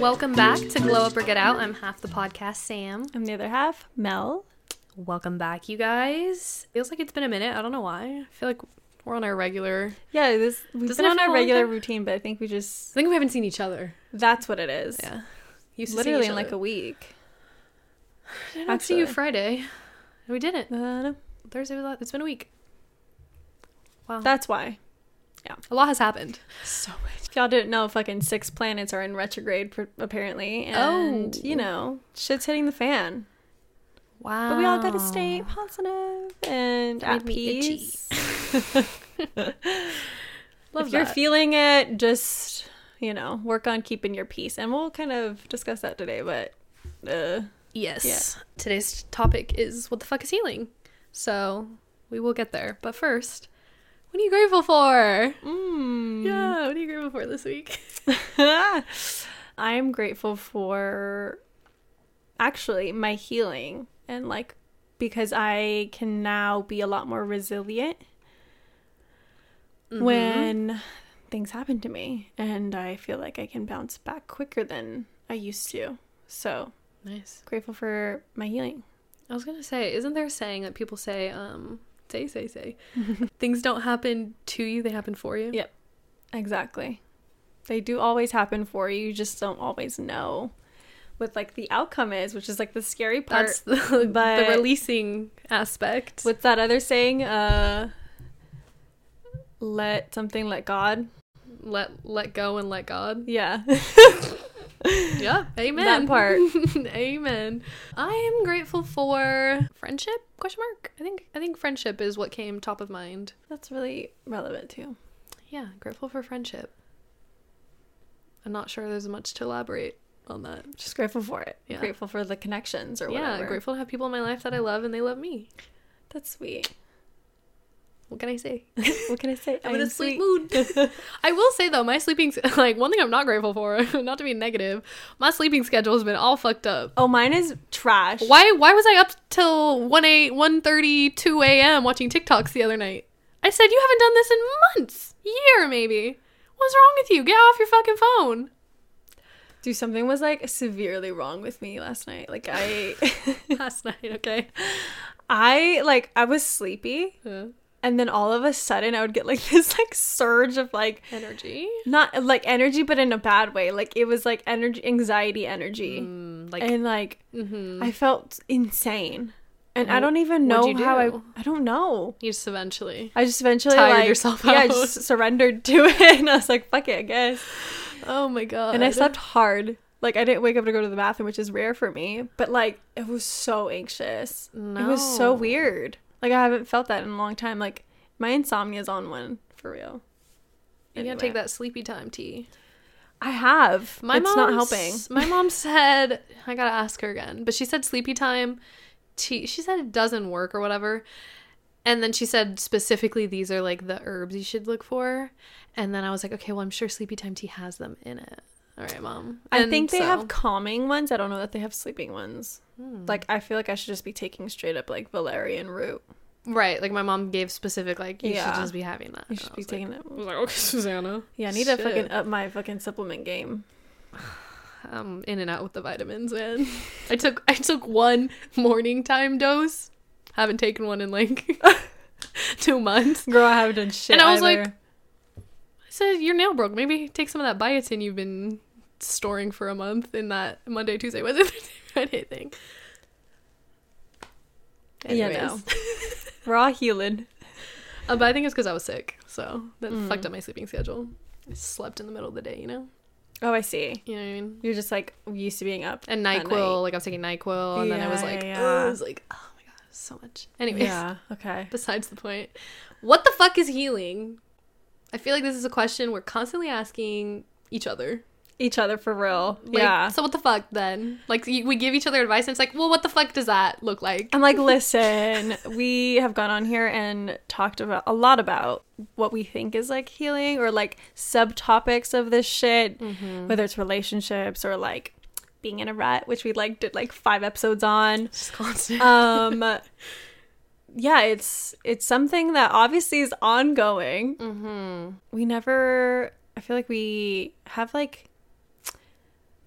Welcome back to Glow Up or Get Out. I'm half the podcast, Sam. I'm the other half, Mel. Welcome back, you guys. Feels like it's been a minute. I don't know why. I feel like we're on our regular. Yeah, this we've Doesn't been on our regular that? routine, but I think we just I think we haven't seen each other. that's what it is. Yeah, used see Literally each in like a week. I didn't see you. Friday. We didn't. Uh, Thursday was. la- It's been a week. Wow, that's why. Yeah. A lot has happened. So much. If y'all didn't know, fucking six planets are in retrograde pr- apparently, and Oh. you know, shit's hitting the fan. Wow. But we all gotta stay positive and at made me itchy. peace. Love if you're feeling it, just you know, work on keeping your peace, and we'll kind of discuss that today. But uh, Yes. Today's topic is what the fuck is healing. So we will get there. But first, what are you grateful for? mm, Yeah, what are you grateful for this week? I'm grateful for actually my healing and like because I can now be a lot more resilient Mm-hmm. when things happen to me and I feel like I can bounce back quicker than I used to. So, Nice. grateful for my healing. I was gonna say, isn't there a saying that people say, um, say, say, say, things don't happen to you, they happen for you? Yep, Exactly. They do always happen for you, you just don't always know what like the outcome is, which is like the scary part. That's the, the releasing aspect. What's that other saying? Uh let something let God. let let go and let God. Yeah. Yeah, amen. That part. amen. I am grateful for friendship? Question mark. I think I think friendship is what came top of mind. That's really relevant too. Yeah, grateful for friendship. I'm not sure there's much to elaborate on that. Just grateful for it. Yeah. Grateful for the connections or whatever. yeah, grateful to have people in my life that I love and they love me. That's sweet. What can I say? What can I say? I'm in a am sweet mood. I will say though, my sleeping like one thing I'm not grateful for, not to be negative, my sleeping schedule has been all fucked up. Oh, mine is trash. Why why was I up till 1 a 1:30 2 a.m. watching TikToks the other night? I said you haven't done this in months, year maybe. What's wrong with you? Get off your fucking phone. Dude, something was like severely wrong with me last night. Like I Last night, okay. I like I was sleepy Uh, and then all of a sudden I would get like this like surge of like energy. not like energy but in a bad way. Like it was like energy anxiety energy. Mm, like and like mhm. I felt insane. And I don't even know how I? I don't know. you just eventually. I just eventually Tired like yourself yeah, I just surrendered to it and I was like, fuck it, I guess. Oh my god. And I slept hard. Like I didn't wake up to go to the bathroom, which is rare for me. But like it was so anxious. No. It was so weird. Like I haven't felt that in a long time. Like my insomnia's on one for real. You gotta take that sleepy time tea. I have. My it's mom's, not helping. My mom said I gotta ask her again, but she said sleepy time tea. She said it doesn't work or whatever, and then she said specifically these are like the herbs you should look for, and then I was like, okay, well I'm sure sleepy time tea has them in it. All right, mom. I think they so- have calming ones. I don't know that they have sleeping ones. Hmm. Like I feel like I should just be taking straight up like valerian root. right. Like my mom gave specific like you Yeah. should just be having that. You should be was like- taking that. I was like, okay, Susanna. Yeah, I need to fucking up my fucking supplement game. I'm in and out with the vitamins, man. I took I took one morning time dose. Haven't taken one in like two months. Girl, I haven't done shit. And I was either. like- I said your nail broke. Maybe take some of that biotin you've been storing for a month in that Monday, Tuesday, Wednesday, Thursday, Friday thing. Yeah, Anyways. no. we're healing. Uh, but I think it's because I was sick, so that Mm. fucked up my sleeping schedule. I slept in the middle of the day, you know. Oh, I see. You know what I mean? You're just like used to being up. And Nyquil, like I was taking Nyquil, and then I was like, yeah, oh. I was like, oh my god, so much. Anyways, Yeah. Okay. besides the point. What the fuck is healing? I feel like this is a question we're constantly asking each other. Each other for real. Like, yeah. So what the fuck then? Like we give each other advice, and it's like, well, what the fuck does that look like? I'm like, listen, we have gone on here and talked about a lot about what we think is like healing or like subtopics of this shit, Mm-hmm. whether it's relationships or like being in a rut, which we like did like five episodes on. Just constant. Um yeah, it's it's something that obviously is ongoing. Mm-hmm. We never I feel like we have like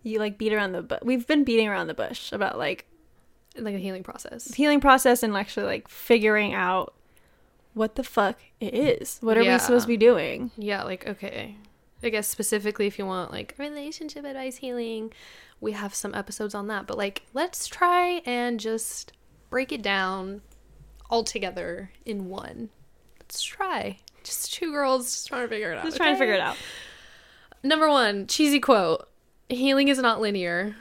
you like beat around the but we've been beating around the bush about like Like a healing process. healing process and actually like figuring out what the fuck it is. What are Yeah. we supposed to be doing? Yeah, like okay. I guess specifically if you want like relationship advice healing, we have some episodes on that. But like let's try and just break it down all together in one. Let's try. Just two girls just trying to figure it out. Just trying to figure it out. Number one, cheesy quote. Healing is not linear.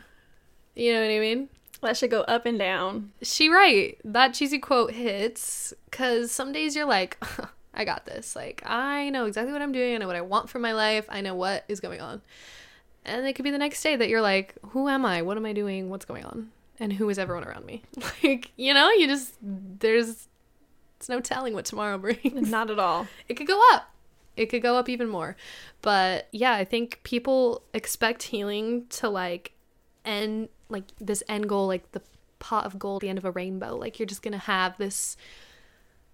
You know what I mean? That should go up and down. She right. That cheesy quote hits because some days you're like, I got this. Like I know exactly what I'm doing. I know what I want for my life. I know what is going on. And it could be the next day that you're like, who am I? What am I doing? What's going on? And who is everyone around me? Like you know, you just there's it's no telling what tomorrow brings. Not at all. it could go up. It could go up even more. But yeah, I think people expect healing to like end like this end goal, like the pot of gold at the end of a rainbow. Like you're just gonna have this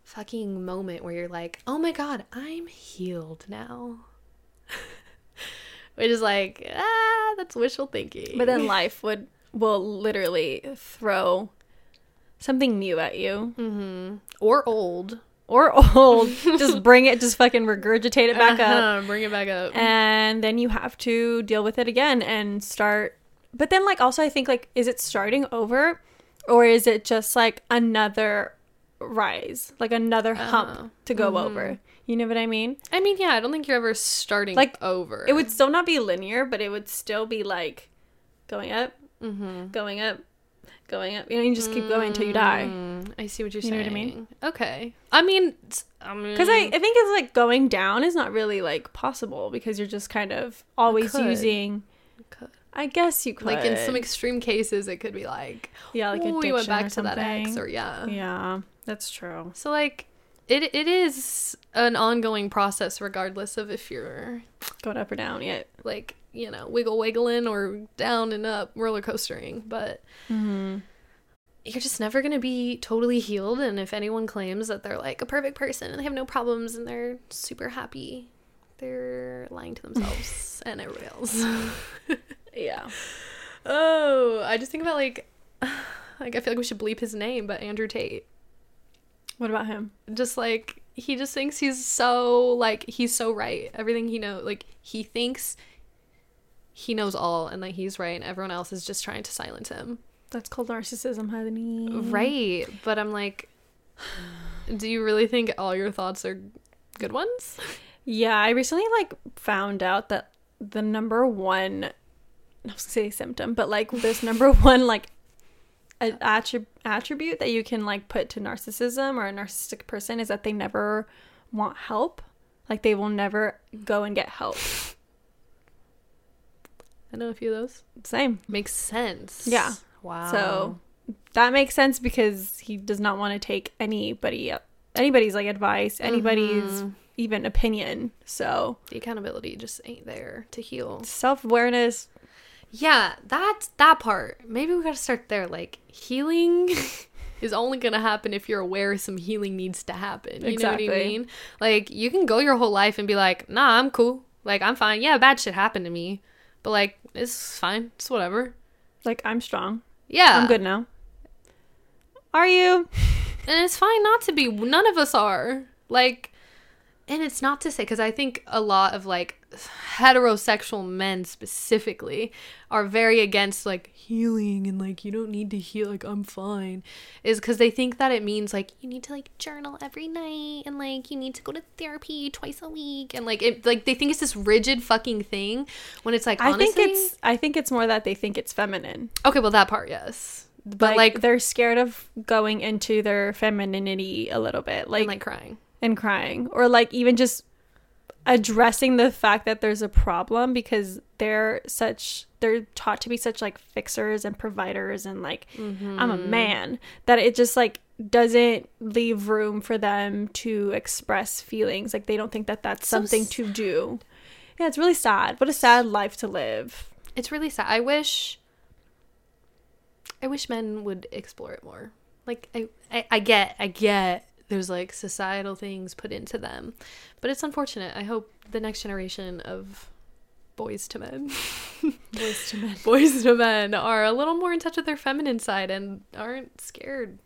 fucking moment where you're like, oh my god, I'm healed now. Which is like, ah, that's wishful thinking. But then life would will literally throw something new at you hmm or old. Or old. just bring it, just fucking regurgitate it back up. Uh-huh, Bring it back up. and then you have to deal with it again and start but then like also i think like is it starting over or is it just like another rise like another hump Uh-huh. to go Mhm. over you know what i mean I mean, yeah, I don't think you're ever starting Like, over. it would still not be linear but it would still be like going up Mm-hmm. going up going up you know you just keep going until you die Mm, I see what you're You know saying. what I mean? Okay. I mean, s- I mean, because I, I think it's like going down is not really like possible because you're just kind of always could. using could. i guess you could like in some extreme cases, it could be like, yeah like "Ooh, we went back to that ex, or yeah. Yeah, that's true. So like, it it is an ongoing process, regardless of if you're Going up or down yet. Like you know wiggle wiggling or down and up roller coastering, but Mm-hmm. you're just never going to be totally healed and if anyone claims that they're like a perfect person and they have no problems and they're super happy they're lying to themselves and everybody else Yeah. oh i just think about like like i feel like we should bleep his name but andrew tate What about him? just like he just thinks he's so like he's so right everything he knows like he thinks he knows all and that he's right and everyone else is just trying to silence him That's called narcissism, honey. Right. But I'm like, do you really think all your thoughts are good ones? Yeah, I recently like found out that the number one, I was gonna say symptom, but like this number one like a attrib- attribute that you can like put to narcissism or a narcissistic person is that they never want help. Like they will never go and get help. I know a few of those. Same. Makes sense. Yeah. Wow. So that makes sense because he does not want to take anybody anybody's like advice, anybody's Mhm. even opinion. So the accountability just ain't there to heal. self awareness. Yeah, that's that part. Maybe we gotta start there. Like healing is only gonna happen if you're aware some healing needs to happen. You know what Exactly. I mean? Like you can go your whole life and be like, nah, I'm cool. Like I'm fine. Yeah, bad shit happened to me. But like it's fine. It's whatever. Like I'm strong. Yeah. I'm good now. Are you? And it's fine not to be. None of us are. Like, and it's not to say, because I think a lot of like heterosexual men specifically are very against like healing and like you don't need to heal, like I'm fine, is because they think that it means like you need to like journal every night and like you need to go to therapy twice a week and like it, like they think it's this rigid fucking thing when it's like, I think it's I think it's more that they think it's feminine. okay, well, that part, yes. But Like, like, they're scared of going into their femininity a little bit. Like and, like crying. and crying or like even just addressing the fact that there's a problem because they're such they're taught to be such like fixers and providers and like I'm a mm-hmm. man that it just like doesn't leave room for them to express feelings like they don't think that that's So something to do. Yeah, it's really sad. What a sad life to live. It's really sad. I wish I wish men would explore it more. Like I, I, I get, I get. There's like societal things put into them, but it's unfortunate. I hope the next generation of boys to men, Boys to men. boys to men, are a little more in touch with their feminine side and aren't scared.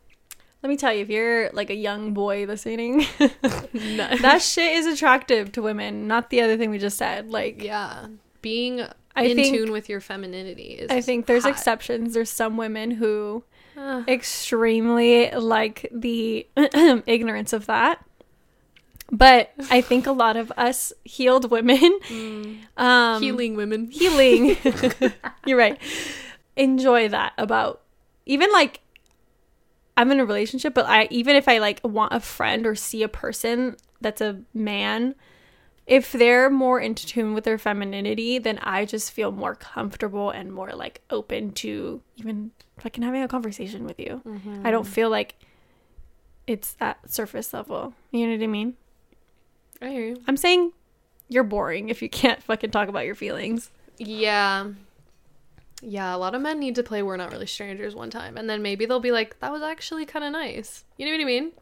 Let me tell you, if you're like a young boy listening, that shit is attractive to women, not the other thing we just said. Like, yeah, being I in think- tune with your femininity is. I think there's hot. exceptions. There's some women who Ugh. extremely like the ignorance of that. But I think a lot of us healed women, um, healing women. healing, you're right, enjoy that about even like I'm in a relationship, but I even if I like want a friend or see a person that's a man, if they're more in tune with their femininity, then I just feel more comfortable and more like open to even fucking having a conversation with you. Mm-hmm. I don't feel like it's at surface level. You know what I mean? I hear you. I'm saying you're boring if you can't fucking talk about your feelings. Yeah. Yeah, a lot of men need to play We're Not Really Strangers one time, and then maybe they'll be like, that was actually kind of nice. You know what I mean?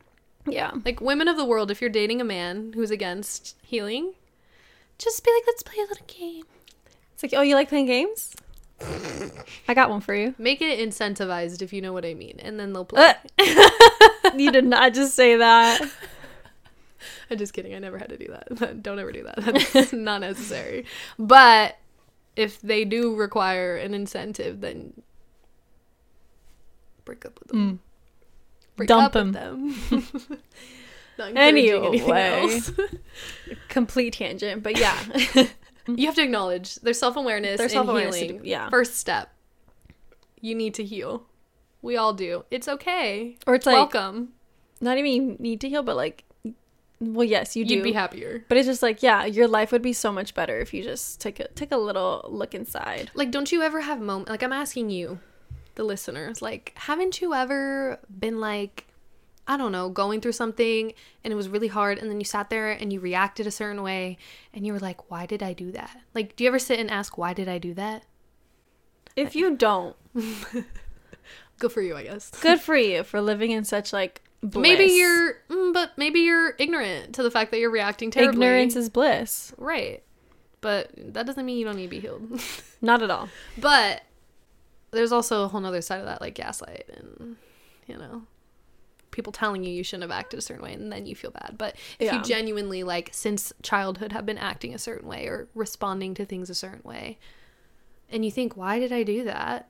Yeah. Like, women of the world, if you're dating a man who's against healing, just be like, let's play a little game. It's like, oh, you like playing games? I got one for you. Make it incentivized if you know what I mean, and then they'll play. Uh, you did not just say that. I'm just kidding. I never had to do that. Don't ever do that. That's not necessary. But if they do require an incentive, then break up with them. Break Dump up with 'em. them. Not encouraging Anyway. Complete tangent, but yeah. you have to acknowledge their self awareness Their self-awareness, healing. yeah. First step. You need to heal. We all do. It's okay. or it's like Welcome. not even need to heal, but like, well, yes, you do. You'd be happier. but it's just like, yeah, your life would be so much better if you just take a take a little look inside. Like, don't you ever have moment? Like, I'm asking you, the listeners. Like, haven't you ever been like, I don't know, going through something and it was really hard, and then you sat there and you reacted a certain way, and you were like, why did I do that? Like, do you ever sit and ask, why did I do that? If you don't, Good for you, I guess. good for you for living in such like bliss. Maybe you're, mm, but maybe you're ignorant to the fact that you're reacting terribly. ignorance is bliss. right. But that doesn't mean you don't need to be healed. Not at all. But there's also a whole nother side of that, like gaslight and, you know, people telling you you shouldn't have acted a certain way and then you feel bad. But if Yeah. you genuinely, like, since childhood have been acting a certain way or responding to things a certain way, and you think, why did I do that?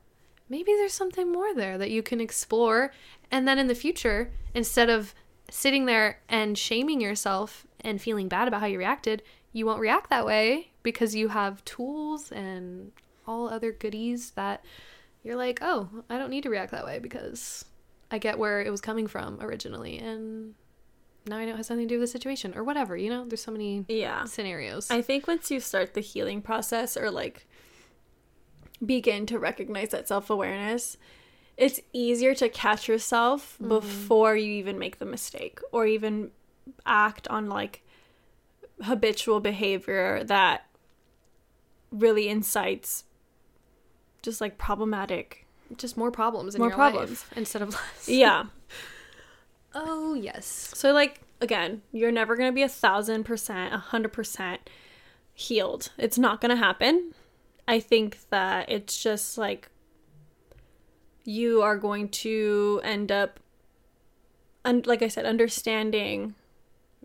Maybe there's something more there that you can explore. And then in the future, instead of sitting there and shaming yourself and feeling bad about how you reacted, you won't react that way because you have tools and all other goodies that you're like, oh, I don't need to react that way because I get where it was coming from originally. And now I know it has something to do with the situation or whatever, you know? There's so many Yeah. scenarios. I think once you start the healing process or like begin to recognize that self awareness, it's easier to catch yourself mm-hmm. before you even make the mistake or even act on like habitual behavior that really incites just like problematic. just more problems in More problems. life instead of less. Yeah. Oh, yes. So like again, you're never gonna be a thousand percent, a hundred percent healed. It's not gonna happen. I think that it's just like you are going to end up and like I said, understanding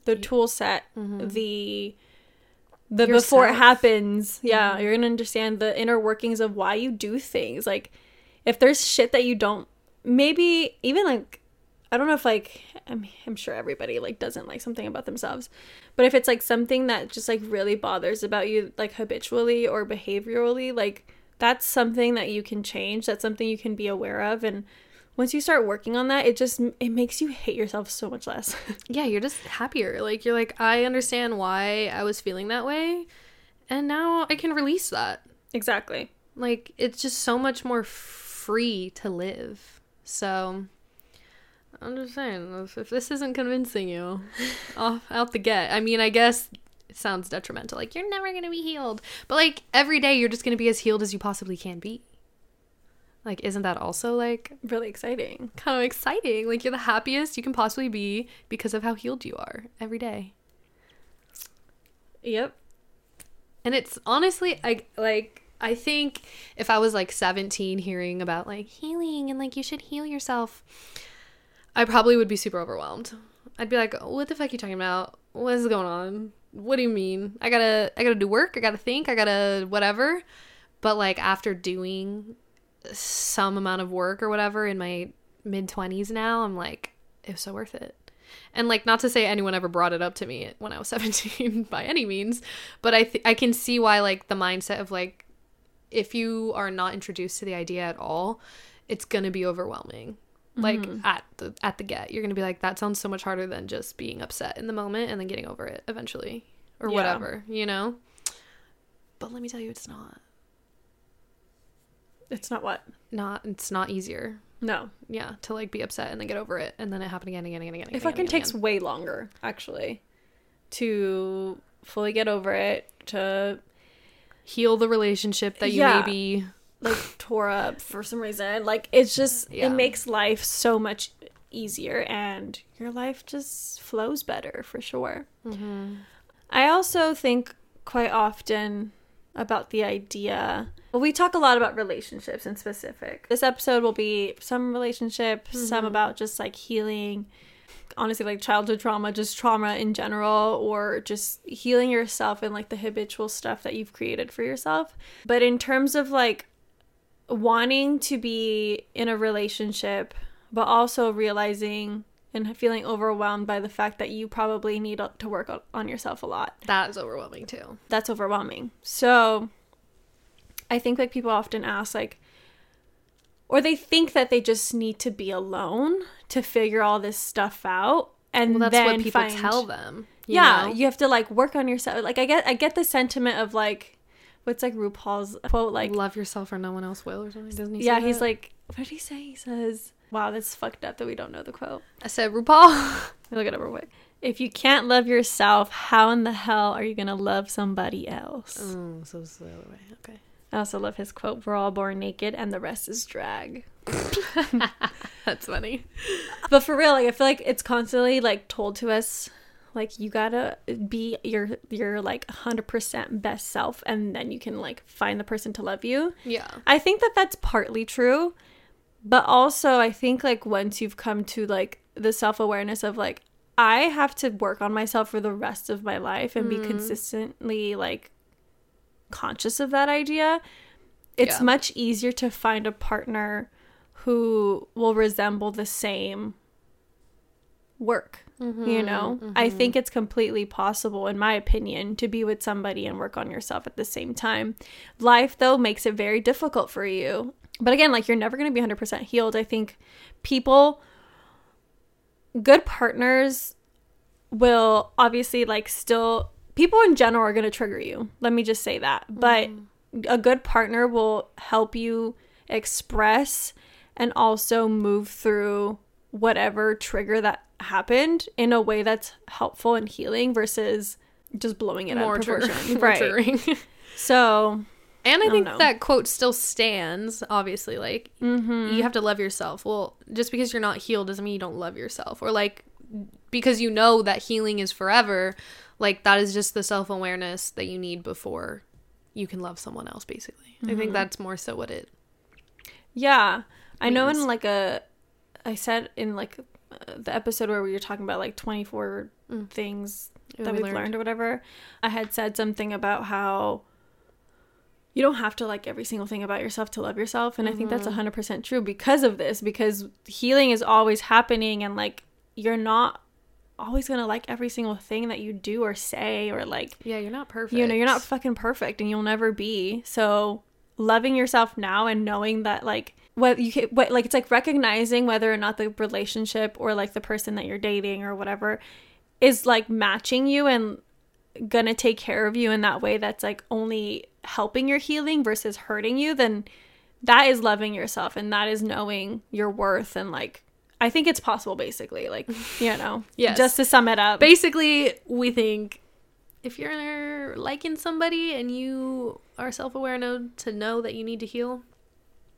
the tool set, mm-hmm. the the before it happens. Yeah, mm-hmm. you're gonna understand the inner workings of why you do things. Like if there's shit that you don't maybe even like I don't know if like I'm, I'm sure everybody like doesn't like something about themselves, but if it's like something that just like really bothers about you like habitually or behaviorally, like that's something that you can change. That's something you can be aware of, and once you start working on that, it just it makes you hate yourself so much less. Yeah, you're just happier. Like, you're like, I understand why I was feeling that way. And now I can release that. exactly. Like, it's just so much more free to live. So, I'm just saying, if, this isn't convincing you off out the get, I mean, I guess it sounds detrimental. Like, you're never going to be healed. But, like, every day you're just going to be as healed as you possibly can be. Like, isn't that also like Really exciting. kind of exciting? Like, you're the happiest you can possibly be because of how healed you are every day. Yep. And it's honestly, I like, I think if I was like 17 hearing about like healing and like you should heal yourself, I probably would be super overwhelmed. I'd be like, what the fuck are you talking about? What is going on? What do you mean? I gotta, I gotta do work. I gotta think. I gotta whatever. But like after doing some amount of work or whatever in my mid 20s now, I'm like, it was so worth it. And like not to say anyone ever brought it up to me when I was 17 by any means, but I th- I can see why like the mindset of like if you are not introduced to the idea at all, it's going to be overwhelming. Like Mm-hmm. at the at the get, you're going to be like that sounds so much harder than just being upset in the moment and then getting over it eventually or Yeah. whatever, you know? But let me tell you it's not. It's not what? Not it's not easier. No. Yeah, to like be upset and then get over it and then it happened again and again again again. It again, fucking again, takes again. way longer, actually, to fully get over it, to heal the relationship that you Yeah. maybe like tore up for some reason. Like it's just Yeah. it makes life so much easier and your life just flows better for sure. Mm-hmm. I also think quite often about the idea. Well, we talk a lot about relationships in specific. This episode will be some relationships, some mm-hmm. about just like healing, honestly, like childhood trauma, just trauma in general, or just healing yourself and like the habitual stuff that you've created for yourself. But in terms of like wanting to be in a relationship, but also realizing and feeling overwhelmed by the fact that you probably need to work on- yourself a lot that is overwhelming too. that's overwhelming. So I think like people often ask like or they think that they just need to be alone to figure all this stuff out and Well, that's then what people find- tell them. you yeah, know? you have to like work on yourself. Like I get I get the sentiment of like what's like RuPaul's quote like love yourself or no one else will or something. Doesn't he? yeah, he's like what did he say? He says, "Wow, that's fucked up that we don't know the quote." I said RuPaul. Look it up real quick. If you can't love yourself, how in the hell are you gonna love somebody else? oh, so it's the other way. Okay. I also love his quote, We're all born naked and the rest is drag. That's funny. But for real, like I feel like it's constantly like told to us like you gotta be your your like 100% best self and then you can like find the person to love you. Yeah. I think that that's partly true, but also I think like once you've come to like the self-awareness of like I have to work on myself for the rest of my life and be mm-hmm. consistently like conscious of that idea, it's Yeah. much easier to find a partner who will resemble the same work. You mm-hmm. know, I mm-hmm. think it's completely possible, in my opinion, to be with somebody and work on yourself at the same time. Life, though, makes it very difficult for you. But again, like you're never going to be 100% healed. I think people, good partners, will obviously like still, people in general are going to trigger you. Let me just say that. But mm-hmm. a good partner will help you express and also move through whatever trigger that happened in a way that's helpful and healing versus just blowing it out More of proportion. more right. So And I don't think know. that quote still stands, obviously. Like, Mm-hmm. you have to love yourself. Well, just because you're not healed doesn't mean you don't love yourself. Or, like, because you know that healing is forever, like, that is just the self awareness that you need before you can love someone else, basically. I Mm-hmm. think that's more so what it. Yeah. I know in like a I said in like uh, the episode where we were talking about like 24 Mm. things That we we've learned. learned. or whatever, I had said something about how you don't have to like every single thing about yourself to love yourself. And I think that's mm-hmm. 100% true because of this because healing is always happening and like you're not always going to like every single thing that you do or say or like Yeah, you're not perfect. you know you're not fucking perfect and you'll never be. So loving yourself now and knowing that like what you can what like it's like recognizing whether or not the relationship or like the person that you're dating or whatever is like matching you and gonna take care of you in that way that's like only helping your healing versus hurting you then that is loving yourself and that is knowing your worth and like i think it's possible basically like you know Yes. just to sum it up Basically, we think if you're liking somebody and you are self aware enough to know that you need to heal,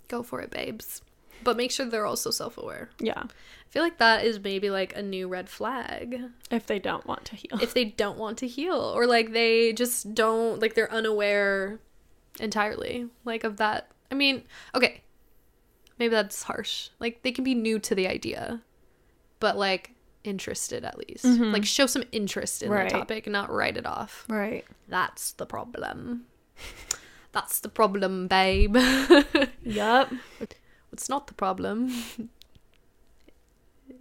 go for it, babes. But make sure they're also self aware. Yeah. I feel like that is maybe like a new red flag If they don't want to heal. if they don't want to heal or like they just don't like they're unaware entirely like of that. I mean, okay. Maybe that's harsh. Like they can be new to the idea, but like interested at least. Mhm. Like show some interest in Right. the topic and not write it off. right. That's the problem. That's the problem, babe. Yup. What's not the problem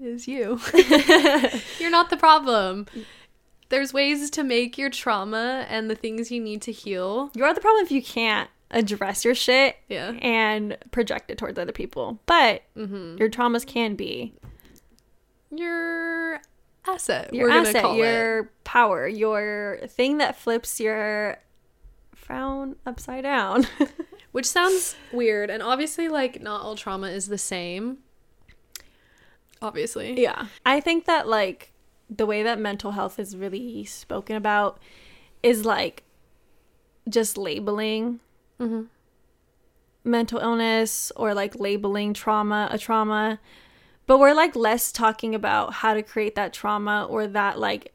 is you. You're not the problem. There's ways to make your trauma and the things you need to heal. You're the problem if you can't address your shit Yeah. and project it towards other people. But Mm-hmm. your traumas can be Your asset. your asset, call your power, your thing that flips your frown upside down. Which sounds weird, and obviously, like not all trauma is the same. Obviously. yeah. I think that like the way that mental health is really spoken about is like just labeling Mm-hmm. mental illness or like labeling trauma a trauma but we're like less talking about how to create that trauma or that like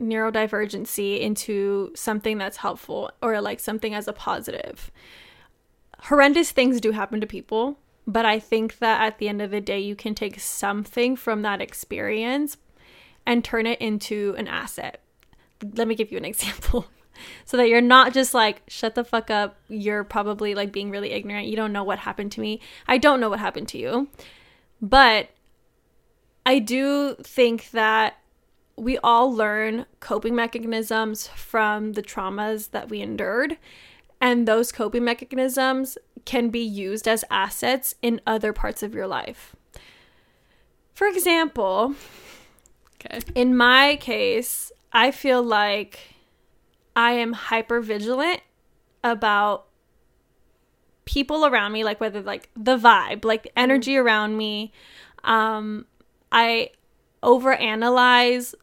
neurodivergency into something that's helpful or like something as a positive horrendous things do happen to people but i think that at the end of the day you can take something from that experience and turn it into an asset. Let me give you an example. So that you're not just like shut the fuck up. You're probably like being really ignorant. You don't know what happened to me. I don't know what happened to you. But i do think that we all learn coping mechanisms from the traumas that we endured and those coping mechanisms can be used as assets in other parts of your life for example Okay. in my case, I feel like I am hyper vigilant about people around me, like whether like the vibe, like the energy around me. Um, I overanalyze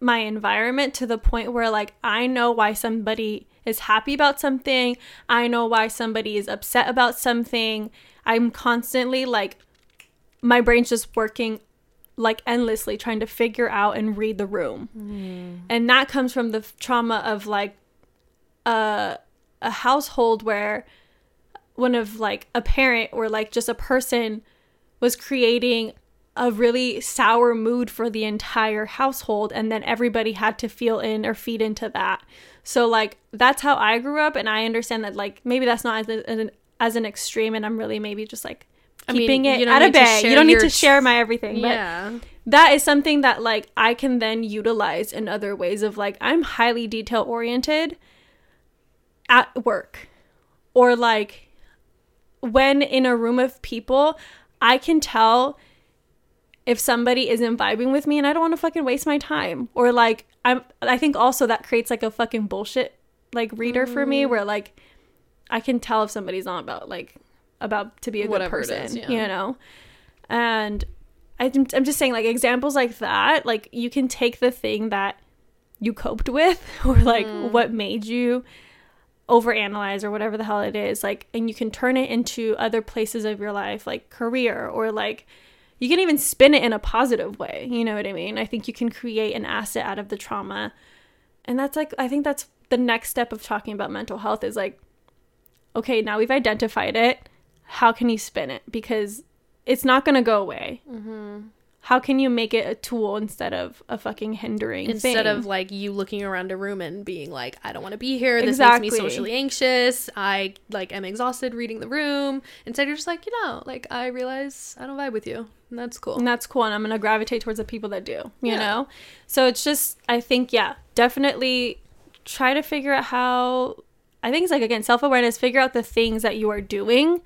my environment to the point where like I know why somebody is happy about something. I know why somebody is upset about something. I'm constantly like my brain's just working like endlessly trying to figure out and read the room. Hmm. And that comes from the trauma of like a a household where one of like a parent or like just a person was creating a really sour mood for the entire household and then everybody had to feel in or feed into that. So like that's how I grew up and I understand that like maybe that's not as, an as an extreme and I'm really maybe just like I mean, keeping it at a bay. You don't need to share my everything, but Yeah. that is something that like I can then utilize in other ways of like I'm highly detail oriented at work or like when in a room of people I can tell if somebody isn't vibing with me and I don't want to fucking waste my time or like I'm I think also that creates like a fucking bullshit like reader for me Mm. where like I can tell if somebody's not about like about to be a good Whatever it person, is, yeah. you know. And I'm, I'm just saying like examples like that, like you can take the thing that you coped with or like Mm. what made you overanalyze or whatever the hell it is, like and you can turn it into other places of your life, like career or like you can even spin it in a positive way. You know what I mean? I think you can create an asset out of the trauma. And that's like I think that's the next step of talking about mental health is like okay, now we've identified it. How can you spin it? Because it's not going to go away. Mm-hmm. How can you make it a tool instead of a fucking hindering Instead thing? of like you looking around a room and being like, I don't want to be here. This Exactly. makes me socially anxious. I like am exhausted reading the room. Instead, you're just like, you know, like I realize I don't vibe with you. And that's cool. and that's cool and i'm going to gravitate towards the people that do you Yeah. know so it's just i think yeah definitely try to figure out how i think it's like again self-awareness figure out the things that you are doing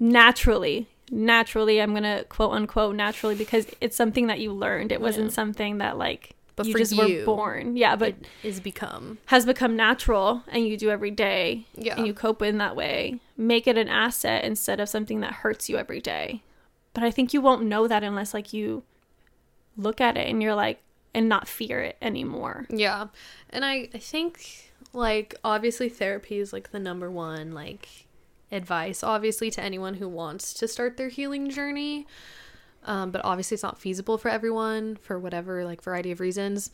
naturally naturally i'm going to quote unquote naturally because it's something that you learned it wasn't Yeah. something that like But you just you, were born yeah but is become. has become natural and you do every day Yeah. and you cope in that way, make it an asset instead of something that hurts you every day. But I think you won't know that unless like you look at it and you're like and not fear it anymore. Yeah. And I, I think like obviously therapy is like the number one like advice, obviously, to anyone who wants to start their healing journey. Um, but obviously, it's not feasible for everyone for whatever like variety of reasons.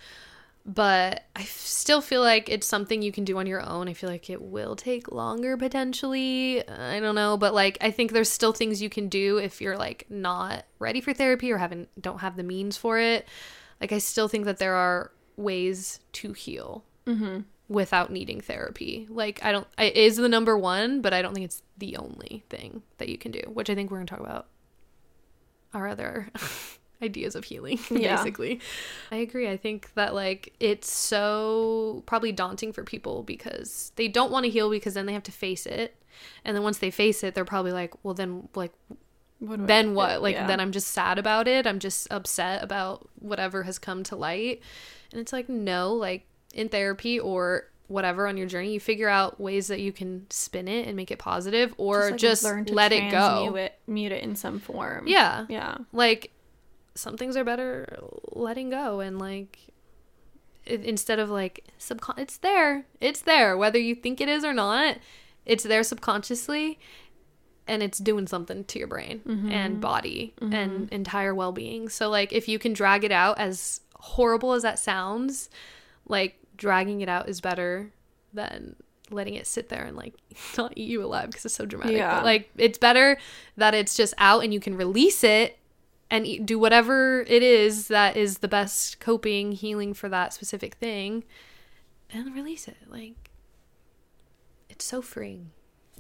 But I still feel like it's something you can do on your own. I feel like it will take longer potentially. I don't know, but like I think there's still things you can do if you're like not ready for therapy or haven't don't have the means for it. Like I still think that there are ways to heal Mm-hmm. Without needing therapy. Like I don't it is the number one, but I don't think it's the only thing that you can do, which I think we're going to talk about our other ideas of healing Yeah. basically. I agree. I think that like it's so probably daunting for people because they don't want to heal because then they have to face it. And then once they face it, they're probably like, well then like What do I then what? Like Yeah. then I'm just sad about it. I'm just upset about whatever has come to light. And it's like no, like in therapy or whatever on your journey, you figure out ways that you can spin it and make it positive or just, like, to let it go. it, mute it in some form. Yeah. Yeah. Like some things are better letting go and like it, instead of like subcon it's there. It's there whether you think it is or not. It's there subconsciously and it's doing something to your brain mm-hmm. and body and mm-hmm. entire well-being. So like if you can drag it out as horrible as that sounds, like dragging it out is better than letting it sit there and like not eat you alive because it's so dramatic. Yeah. But like it's better that it's just out and you can release it and eat, do whatever it is that is the best coping healing for that specific thing and release it. Like it's so freeing.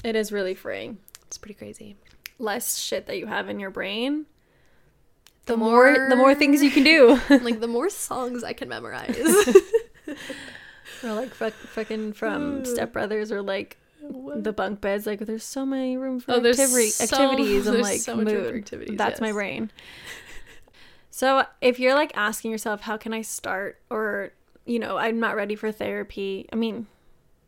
It is really freeing. It's pretty crazy. Less shit that you have in your brain. The The more, the more things you can do. like the more songs I can memorize. or like fuck, fucking from Step Brothers or like the bunk beds. Like there's so many room for Oh, activity, so- activities and there's like so much room for mood. activities, That's my brain. So if you're like asking yourself, how can I start? Or you know, I'm not ready for therapy. I mean,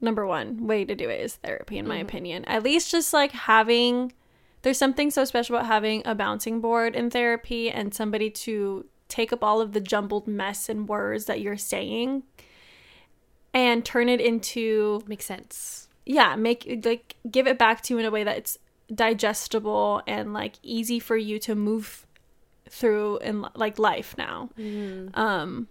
number one way to do it is therapy, in my mm-hmm. opinion. At least just like having. There's something so special about having a bouncing board in therapy and somebody to take up all of the jumbled mess and words that you're saying and turn it into Makes sense. yeah make like give it back to you in a way that it's digestible and like easy for you to move through in like life now um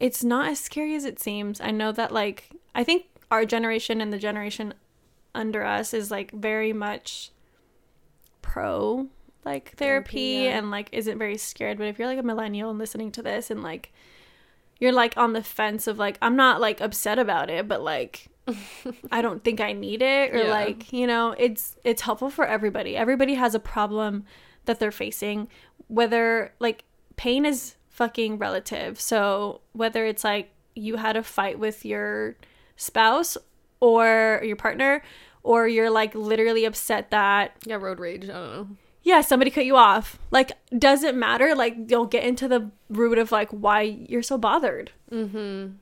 it's not as scary as it seems i know that like i think our generation and the generation under us is like very much pro like therapy, Therapy, yeah. and like isn't very scared but if you're like a millennial and listening to this and like you're like on the fence of like i'm not like upset about it but like i don't think i need it or Yeah. like you know it's it's helpful for everybody everybody has a problem that they're facing whether like pain is fucking relative so whether it's like you had a fight with your spouse or your partner or you're like literally upset that Yeah, road rage. I don't know. Yeah somebody cut you off like doesn't matter like you'll get into the root of like why you're so bothered Mm-hmm.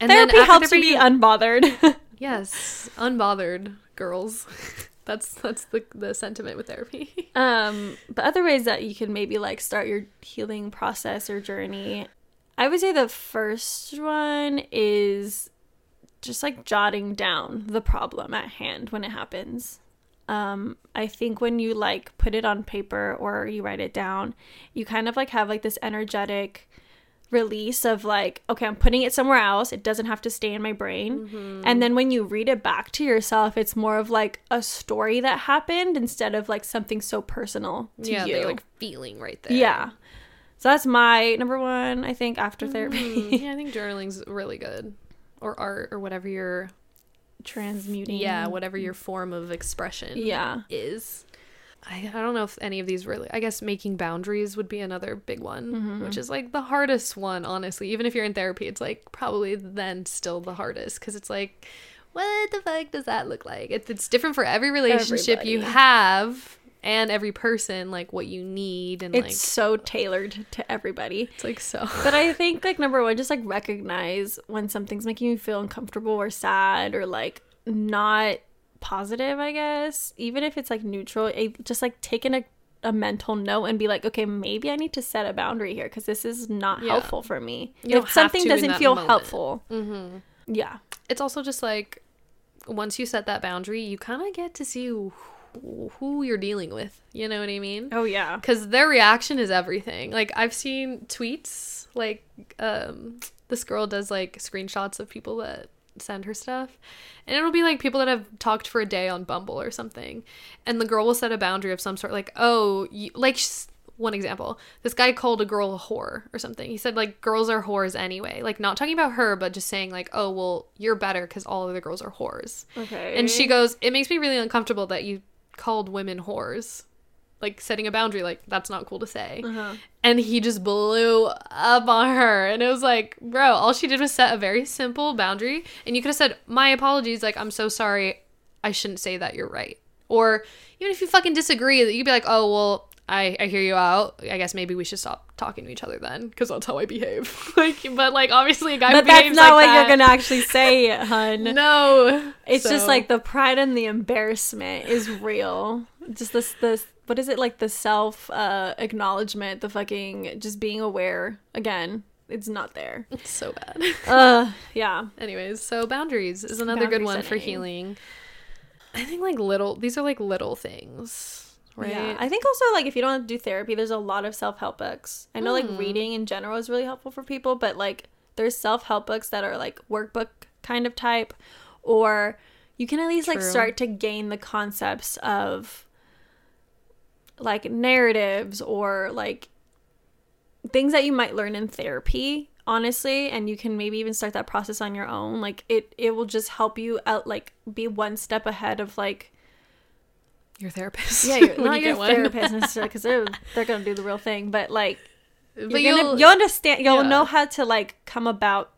And therapy helps you be unbothered yes, unbothered girls. that's that's the the sentiment with therapy. um but other ways that you can maybe like start your healing process or journey i would say the first one is just like jotting down the problem at hand when it happens um i think when you like put it on paper or you write it down you kind of like have like this energetic release of like okay i'm putting it somewhere else. It doesn't have to stay in my brain. And then when you read it back to yourself it's more of like a story that happened instead of like something so personal to yeah, you. like feeling right there. yeah. So that's my number one i think after therapy. Mm, yeah, I think journaling's really good, or art, or whatever your transmuting yeah, whatever your form of expression Yeah. is. I, I don't know if any of these really. I guess making boundaries would be another big one, Mm-hmm. which is like the hardest one. Honestly, even if you're in therapy, it's like probably then still the hardest because it's like, what the fuck does that look like? It's, it's different for every relationship you have and every person, like what you need and it's like so tailored to everybody it's like so. but i think like number one just like recognize when something's making you feel uncomfortable or sad or like not positive i guess even if it's like neutral it, just like taking a, a mental note and be like okay maybe i need to set a boundary here because this is not Yeah. helpful for me You if something doesn't feel moment. helpful mm-hmm. yeah it's also just like once you set that boundary, you kind of get to see who, you're dealing with. You know what I mean? Oh yeah. Because their reaction is everything. Like I've seen tweets like um this girl does like screenshots of people that send her stuff and it'll be like people that have talked for a day on bumble or something and the girl will set a boundary of some sort like oh you, like one example this guy called a girl a whore or something he said like girls are whores anyway like not talking about her but just saying like oh well you're better because all of the girls are whores Okay. and she goes it makes me really uncomfortable that you called women whores. Like setting a boundary like that's not cool to say. Uh-huh. and he just blew up on her. And it was like bro all she did was set a very simple boundary. And you could have said my apologies like i'm so sorry. I shouldn't say that you're right. Or even if you fucking disagree that you'd be like oh well i i hear you out i guess maybe we should stop talking to each other then because that's how i behave like but like obviously a guy But that's not like what you're gonna actually say, hun. no It's just like the pride and the embarrassment is real. Just this this what is it like the self uh acknowledgement, the fucking just being aware again. It's not there. it's so bad Uh yeah. Anyways, so boundaries is another good Boundary one for healing. I think like little these are like little things, right? Yeah. I think also like if you don't have to do therapy, there's a lot of self help books. I know like Hmm. reading in general is really helpful for people, but like there's self help books that are like workbook kind of type, or you can at least like start to gain the concepts of like narratives or like things that you might learn in therapy honestly and you can maybe even start that process on your own like it it will just help you out like be one step ahead of like your therapist. yeah, you're, not you your therapist necessarily because they're they're gonna do the real thing, but like but you're you'll, gonna, you'll understand, you'll yeah. know how to like come about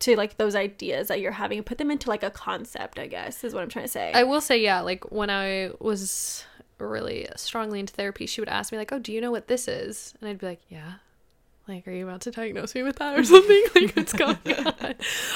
to like those ideas that you're having and put them into like a concept. I guess is what I'm trying to say. I will say, yeah, like when I was really strongly into therapy, she would ask me like, "Oh, do you know what this is?" And I'd be like, "Yeah." Like, are you about to diagnose me with that or something? like, what's going on?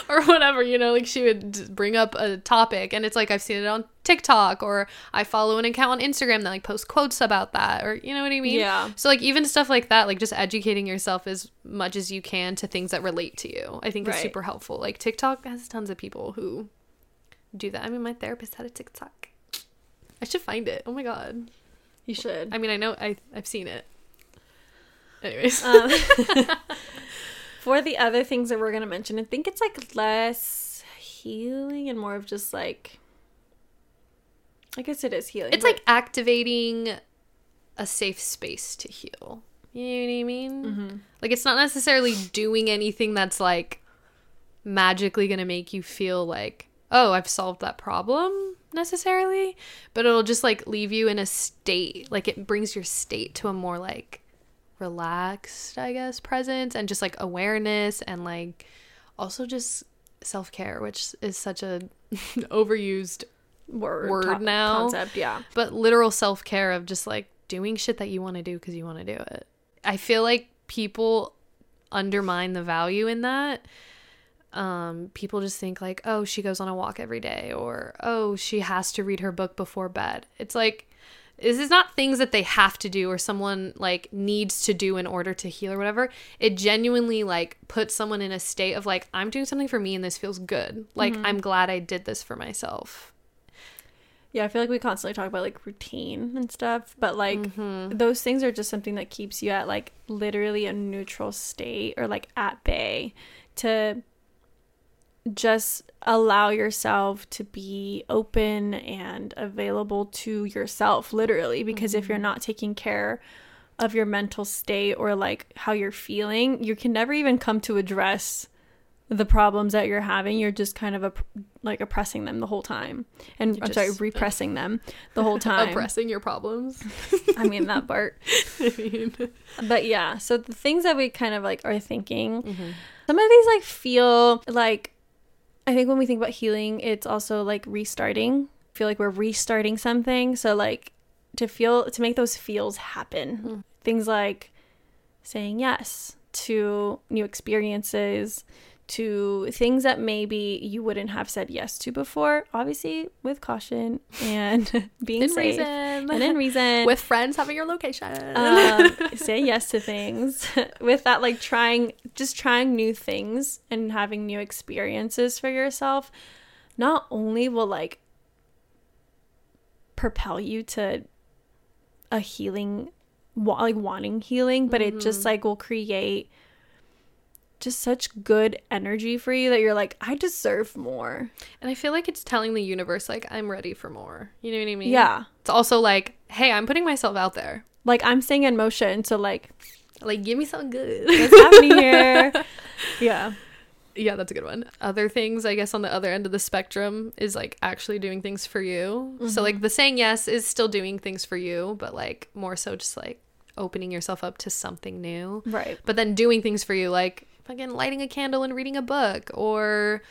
or whatever, you know, like she would bring up a topic and it's like I've seen it on TikTok or I follow an account on Instagram that like posts quotes about that or you know what I mean? Yeah. So like even stuff like that, like just educating yourself as much as you can to things that relate to you, I think is super helpful. Like TikTok has tons of people who do that. I mean, my therapist had a TikTok. I should find it. Oh my god. you should. I mean, I know I I've seen it. Anyways, Um, for the other things that we're gonna mention, I think it's like less healing and more of just like. I guess it is healing. it's like activating a safe space to heal. You know what I mean? Mm-hmm. Like it's not necessarily doing anything that's like magically going to make you feel like, "Oh, I've solved that problem." necessarily, but it'll just like leave you in a state, like it brings your state to a more like relaxed, I guess, presence and just like awareness and like also just self-care, which is such a overused word, word top- now. concept. Yeah. but literal self care of just like doing shit that you want to do because you want to do it. I feel like people undermine the value in that. Um, people just think like, oh, she goes on a walk every day, or oh, she has to read her book before bed. It's like this is not things that they have to do or someone like needs to do in order to heal or whatever. It genuinely like puts someone in a state of like, I'm doing something for me and this feels good. Like I'm glad I did this for myself. Yeah, I feel like we constantly talk about like routine and stuff, but like Mm-hmm. those things are just something that keeps you at like literally a neutral state or like at bay to just allow yourself to be open and available to yourself literally because if you're not taking care of your mental state or like how you're feeling, you can never even come to address the problems that you're having. You're just kind of op- like oppressing them the whole time. And You I'm sorry, just- repressing them the whole time. Oppressing your problems. I mean that part. I mean, But yeah, so the things that we kind of like are thinking, Mm-hmm. some of these like feel like I think when we think about healing, it's also like restarting. feel like we're restarting something. So like to feel to make those feels happen. Mm. Things like saying yes to new experiences, to things that maybe you wouldn't have said yes to before, obviously with caution and being in safe reason. and in reason With friends having your location. um, say yes to things with that like trying just trying new things and having new experiences for yourself not only will like propel you to a healing like wanting healing but it just like will create just such good energy for you that you're like I deserve more. And I feel like it's telling the universe like I'm ready for more. You know what I mean? Yeah. It's also like, hey, I'm putting myself out there. Like I'm staying in motion so like Like give me something good. what's happening here? Yeah. yeah, that's a good one. Other things, I guess, on the other end of the spectrum is like actually doing things for you. So, like, mm-hmm. the saying yes is still doing things for you, but like more so just like opening yourself up to something new. Right. But then doing things for you, like fucking lighting a candle and reading a book or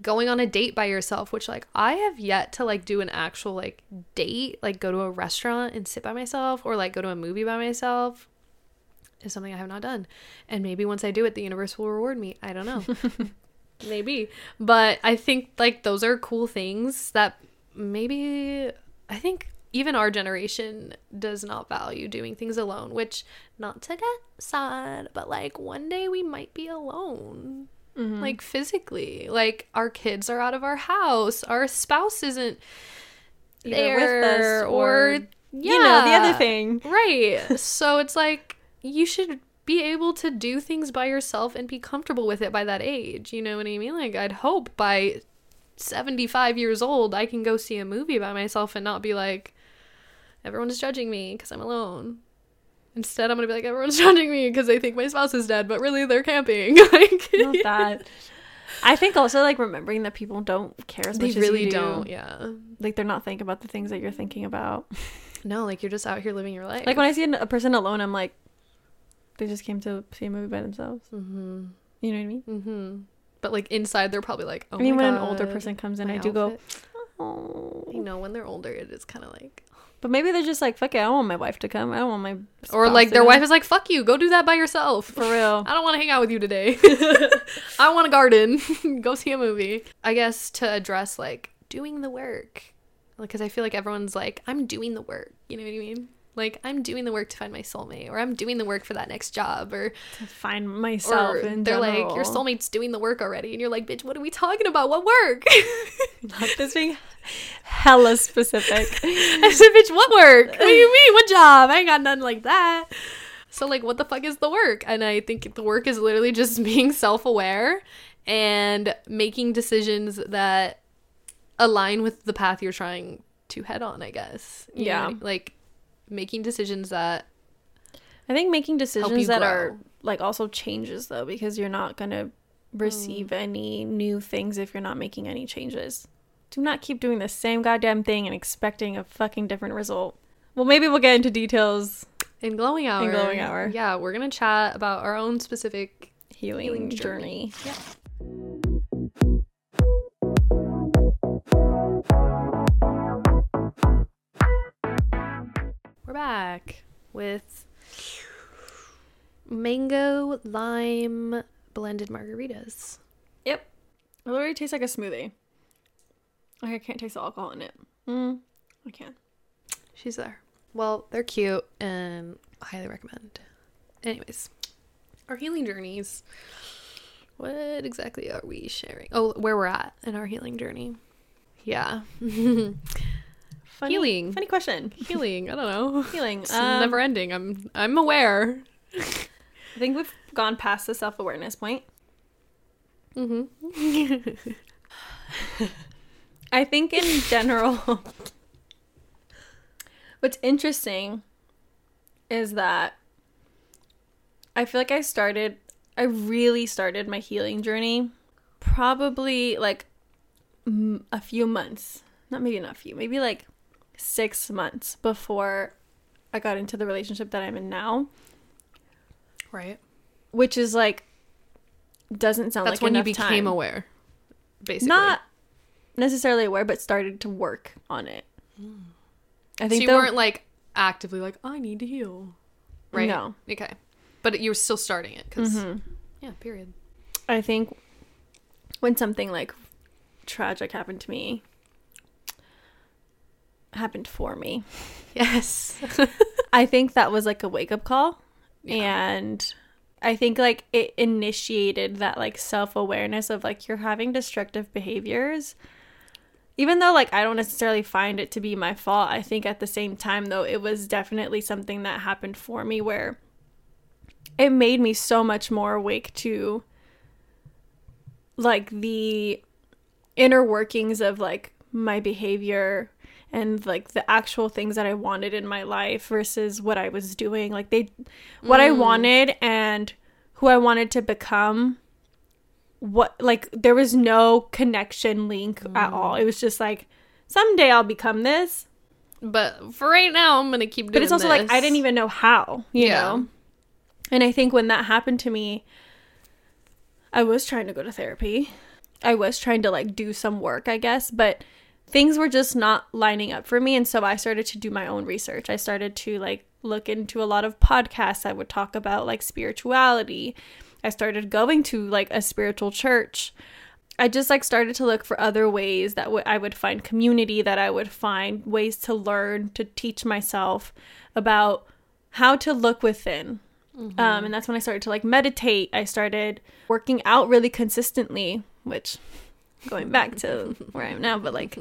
going on a date by yourself, which like I have yet to like do an actual like date, like go to a restaurant and sit by myself or like go to a movie by myself is something I have not done. And maybe once I do it, the universe will reward me. I don't know. maybe. But I think like those are cool things that maybe I think even our generation does not value doing things alone, which not to get sad, but like one day we might be alone. Mm-hmm. Like physically. Like our kids are out of our house. Our spouse isn't Either there with us or, or yeah. You know, the other thing. Right. so it's like you should be able to do things by yourself and be comfortable with it by that age. You know what I mean? Like I'd hope by 75 years old I can go see a movie by myself and not be like everyone's judging me because I'm alone. Instead, I'm gonna be like everyone's judging me because they think my spouse is dead, but really they're camping. like Not that. I think also like remembering that people don't care as they much really as you do. don't. Yeah. Like they're not thinking about the things that you're thinking about. No, like you're just out here living your life. Like when I see a person alone, I'm like, they just came to see a movie by themselves. mm-hmm. You know what I mean? Mm-hmm. But like inside, they're probably like, oh I mean, my when God, an older person comes in, I do go, oh. You know, when they're older, it is kind of like, But maybe they're just like, fuck it, I don't want my wife to come. I don't want my or like their wife is like, fuck you, go do that by yourself. for real. I don't want to hang out with you today. I want a garden. go see a movie. I guess to address like doing the work, because I feel like everyone's like, I'm doing the work. You know what I mean? Like I'm doing the work to find my soulmate, or I'm doing the work for that next job, or to find myself. or in they're like, your soulmate's doing the work already, and you're like, bitch, what are we talking about? What work? Not this being hella specific. I said, bitch, what work? What do you mean? What job? I ain't got nothing like that. So, like, what the fuck is the work? And I think the work is literally just being self aware and making decisions that align with the path you're trying to head on, I guess. You Yeah. I- Like, making decisions that. I think making decisions that are like also changes though because you're not gonna receive Mm. any new things if you're not making any changes. Do not keep doing the same goddamn thing and expecting a fucking different result. Well, maybe we'll get into details. In glowing hour. In Glowing Hour. Yeah, we're going to chat about our own specific. Healing, Healing journey. journey. We're back with mango lime blended margaritas. Yep. It literally tastes like a smoothie. Like I can't taste the alcohol in it. Mm, I can. She's there. Well, they're cute and I highly recommend. Anyways, our healing journeys. What exactly are we sharing? Oh, where we're at in our healing journey. Yeah. Funny, Healing. Funny question. healing. I don't know. Healing. It's Um, never ending. I'm I'm aware. I think we've gone past the self awareness point. Mm-hmm. I think in general, what's interesting is that I feel like I started, I really started my healing journey probably like a few months, not maybe not a few, maybe like six months before I got into the relationship that I'm in now, Right. which is like, doesn't sound That's like when you became time. aware. Basically. not necessarily aware, but started to work on it. I so think you though- weren't like actively like I need to heal. Right. No. Okay. But you were still starting it because Mhm. yeah. Period. I think when something like tragic happened to me, happened for me, Yes. I think that was like a wake up call. Yeah. And I think like it initiated that like self awareness of like you're having destructive behaviors even though like I don't necessarily find it to be my fault, I think at the same time though it was definitely something that happened for me where it made me so much more awake to like the inner workings of like my behavior and like the actual things that I wanted in my life versus what I was doing. Like they what I mm. wanted and who I wanted to become what like there was no connection link at all. Mm. It was just like someday I'll become this. But for right now, I'm gonna keep doing. But it's also like I didn't even know how, you Yeah. know. And I think when that happened to me, I was trying to go to therapy. I was trying to like do some work, I guess, but things were just not lining up for me and so I started to do my own research. I started to like look into a lot of podcasts that would talk about like spirituality. I started going to like a spiritual church. I just like started to look for other ways that w- I would find community, that I would find ways to learn, to teach myself about how to look within. Um, and that's when I started to like meditate. I started working out really consistently, which going back to where I am now, but like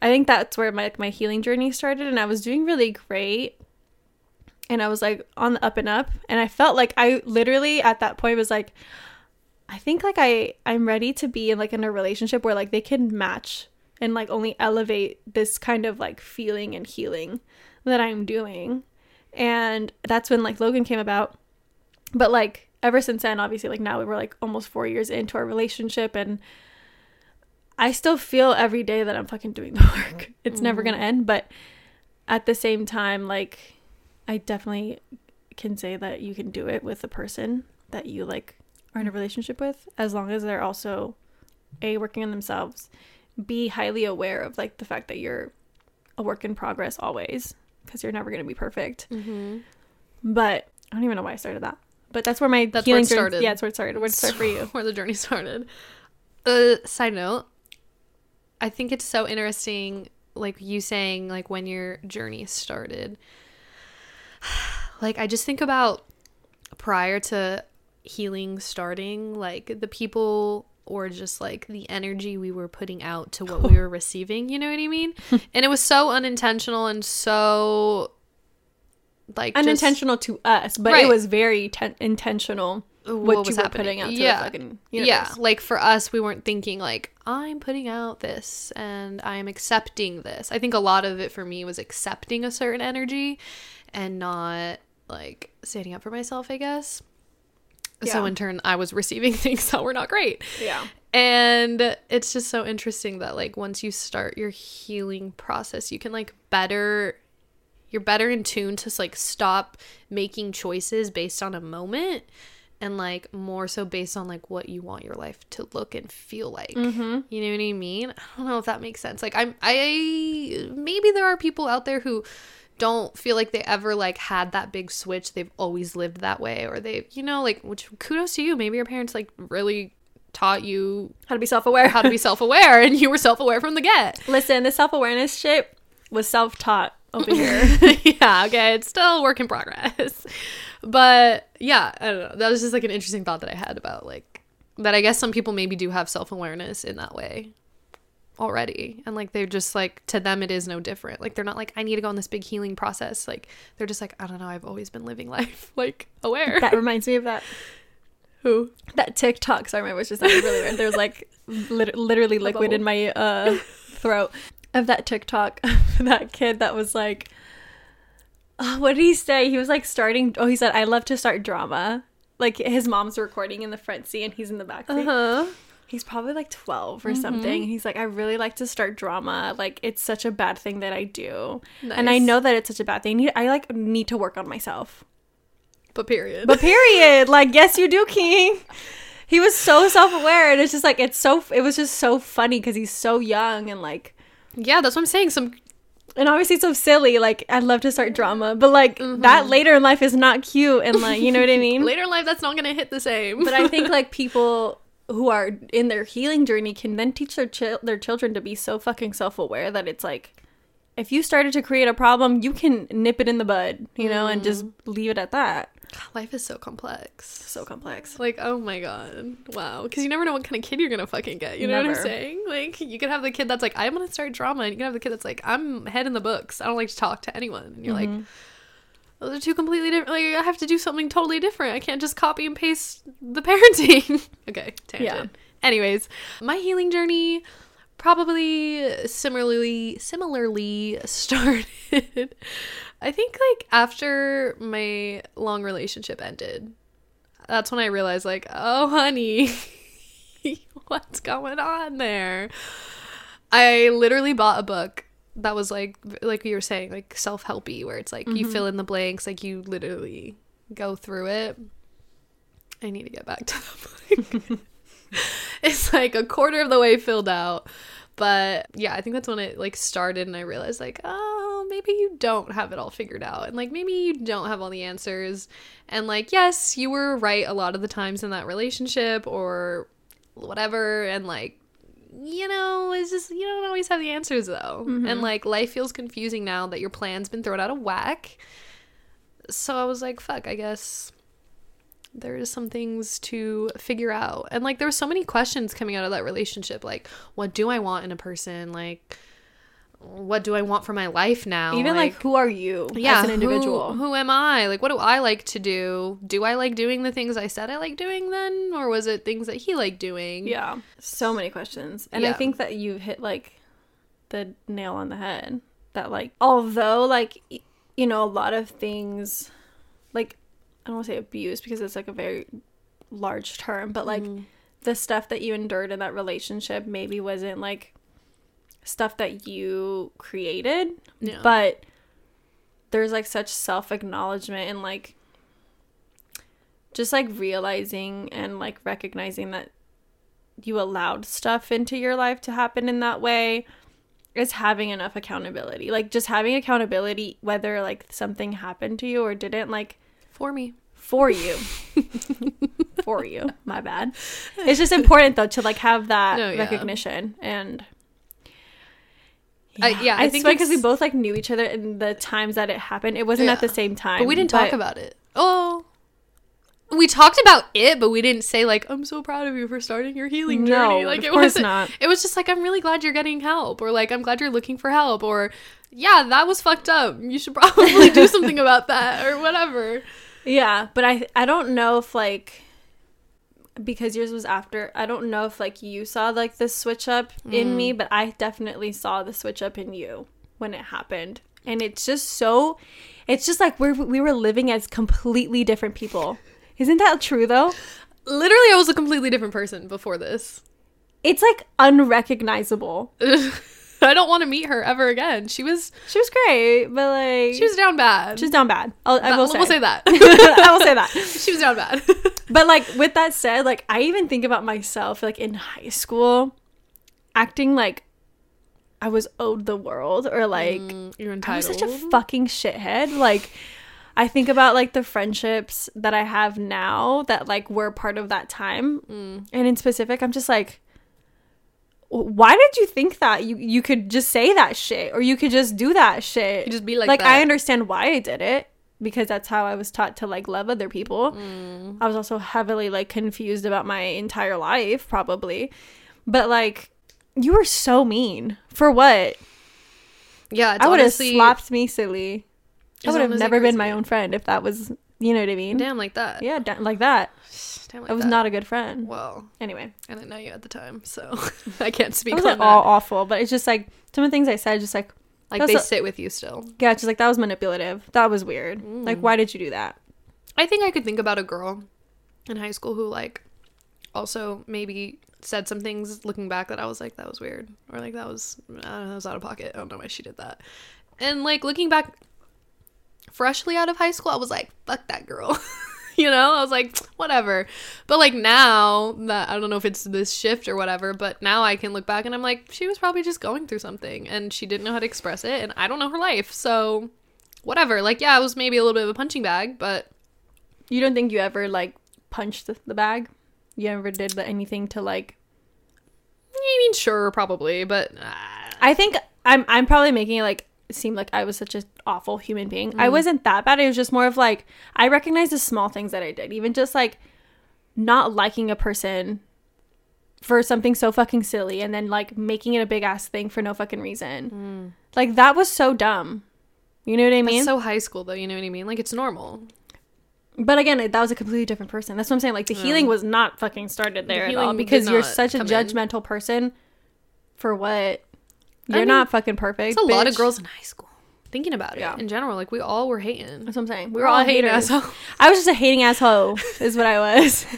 I think that's where my my healing journey started and I was doing really great. And I was like on the up and up and I felt like I literally at that point was like I think like I I'm ready to be in like in a relationship where like they can match and like only elevate this kind of like feeling and healing that I'm doing. And that's when like Logan came about. But like ever since then, obviously like now we were like almost 4 years into our relationship and I still feel every day that I'm fucking doing the work. It's never going to end, but at the same time like I definitely can say that you can do it with the person that you like are in a relationship with as long as they're also a working on themselves be highly aware of like the fact that you're a work in progress always because you're never going to be perfect Mhm. but i don't even know why i started that but that's where my That's healing where it journey- started. yeah that's where it started where it started for you where the journey started. Uh, side note, I think it's so interesting, like you saying, like when your journey started. Like I just think about prior to healing starting, like the people or just like the energy we were putting out to what we were receiving. You know what I mean? and it was so unintentional and so like just- unintentional to us but Right. it was very ten- intentional what, what you was were happening. putting out to Yeah. the fucking yeah. like for us we weren't thinking like i'm putting out this and i'm accepting this. I think a lot of it for me was accepting a certain energy and not like standing up for myself i guess. So in turn i was receiving things that were not great. Yeah. And it's just so interesting that like once you start your healing process you can like better you're better in tune to like stop making choices based on a moment and like more so based on like what you want your life to look and feel like. Mm-hmm. you know what i mean? I don't know if that makes sense. Like i'm i maybe there are people out there who don't feel like they ever like had that big switch. They've always lived that way or they you know like which kudos to you. Maybe your parents like really taught you how to be self-aware. how to be self-aware and you were self-aware from the get. Listen the self-awareness shit was self-taught over here. Yeah okay it's still a work in progress but yeah i don't know. That was just like an interesting thought that i had about like that i guess some people maybe do have self-awareness in that way already. And like they're just like to them it is no different. Like they're not like i need to go on this big healing process. Like they're just like i don't know. I've always been living life like aware. That reminds me of that who? that TikTok. Sorry, my voice just sounded really weird. There was like lit- literally liquid in my uh, throat. Of that TikTok. that kid that was like, oh, what did he say? He was like starting. Oh, he said, "I love to start drama." Like his mom's recording in the front seat and he's in the back seat. uh-huh He's probably like 12 or something. He's like, I really like to start drama. Like, it's such a bad thing that I do. And I know that it's such a bad thing. I like need to work on myself. but period But period. like, yes, you do, King. He was so self aware, and it's just like it's so. It was just so funny because he's so young and like, yeah that's what i'm saying some and obviously it's so silly. Like, I'd love to start drama, but like Mm-hmm. that later in life is not cute, and like, you know what I mean. later in life that's not gonna hit the same but I think like people who are in their healing journey can then teach their their children to be so fucking self aware that it's like. If you started to create a problem, you can nip it in the bud, you know, and just leave it at that. Life is so complex. So complex. Like, oh my god. Wow. Because you never know what kind of kid you're going to fucking get. You know what I'm saying? Like, you could have the kid that's like, I'm going to start drama. And you can have the kid that's like, I'm head in the books. I don't like to talk to anyone. And you're like, mm-hmm. those are two completely different. Like, I have to do something totally different. I can't just copy and paste the parenting. okay, tangent. Anyways, my healing journey probably similarly similarly started I think like after my long relationship ended. That's when I realized like, oh honey, what's going on there? I literally bought a book that was like like you were saying, like self-helpy where it's like you mm-hmm. fill in the blanks, like you literally go through it. I need to get back to the book. it's like a quarter of the way filled out. But yeah, I think that's when it like started and I realized like, oh, maybe you don't have it all figured out. And like maybe you don't have all the answers. And like, yes, you were right a lot of the times in that relationship or whatever and like you know, it's just you don't always have the answers though. Mm-hmm. And like life feels confusing now that your plan's been thrown out of whack. So I was like, fuck, I guess there's some things to figure out. And like there were so many questions coming out of that relationship like what do I want in a person? Like what do I want for my life now? Even like, who are you yeah, as an individual? Who, who am I? Like what do I like to do? Do I like doing the things I said I like doing then or was it things that he liked doing? Yeah. So many questions. And I think that you hit like the nail on the head. That like although like you know a lot of things like don't want to say abuse because it's like a very large term, but like mm. the stuff that you endured in that relationship maybe wasn't like stuff that you created, Yeah. but there's like such self-acknowledgement and like just like realizing and like recognizing that you allowed stuff into your life to happen in that way is having enough accountability. Like just having accountability whether like something happened to you or didn't like for me. for you. for you. My bad. It's just important though to like have that No, yeah. recognition and I- yeah, I I think because we both like knew each other in the times that it happened. It wasn't at the same time, But we didn't talk about it. Oh. We talked about it, but we didn't say like, "I'm so proud of you for starting your healing No, journey." Like it wasn't. not. It was just like, "I'm really glad you're getting help," or like, "I'm glad you're looking for help," or "Yeah, that was fucked up. You should probably do something about that," or whatever. Yeah, but I I don't know if like because yours was after. I don't know if like you saw like the switch up in mm. me, but I definitely saw the switch up in you when it happened. And it's just so it's just like we're we were living as completely different people. Isn't that true though? Literally, I was a completely different person before this. It's like unrecognizable. I don't want to meet her ever again. She was She was great, but like she was down bad. she's down bad. I'll, I will say. We'll say that. I will say that. she was down bad. But like with that said, like I even think about myself like in high school acting like I was owed the world or like You're I was such a fucking shithead. Like I think about like the friendships that I have now that like were part of that time. Mm. And in specific, I'm just like "W- why did you think that you you could just say that shit or you could just do that shit? You just be like like that. I understand why I did it because that's how I was taught to like love other people. Mm. I was also heavily like confused about my entire life probably. But like you were so mean. For what? yeah, it's I would have slapped me silly. I would have never been my own friend if that was, you know what I mean? Damn, like that. Yeah, da- like that. Damn, like that. I was that. not a good friend. Well, Anyway, I didn't know you at the time, so I can't speak it wasn't that. all awful, but it's just like some of the things I said, just like, like they a- sit with you still. yeah, just like that was manipulative. That was weird. Mm. Like, why did you do that? I think I could think about a girl in high school who like also maybe said some things looking back that I was like that was weird or like that was I don't know, that was out of pocket. I don't know why she did that. And like looking back freshly out of high school, I was like fuck that girl. you know, I was like whatever. But like now that I don't know if it's this shift or whatever, but now I can look back and I'm like she was probably just going through something and she didn't know how to express it and I don't know her life. So whatever. Like yeah, it was maybe a little bit of a punching bag, but You don't think you ever like punched the, the bag? You ever did anything to like? I mean, sure, probably, but uh, I think I'm I'm probably making it like seemed like I was such an awful human being. I mm. wasn't that bad. It was just more of like I recognize the small things that I did, even just like not liking a person for something so fucking silly and then like making it a big ass thing for no fucking reason. Mm. Like that was so dumb. You know what I mean? That's so high school though, you know what I mean? Like it's normal. But again, that was a completely different person. That's what I'm saying. Like the healing was not fucking started there at all because you're such a come in. judgmental person. For what? You're mean, not fucking perfect. It's a lot of girls in high school. Thinking about it Yeah. in general, like we all were hating. That's what I'm saying. We were all hating haters. assholes. I was just a hating asshole. is what I was.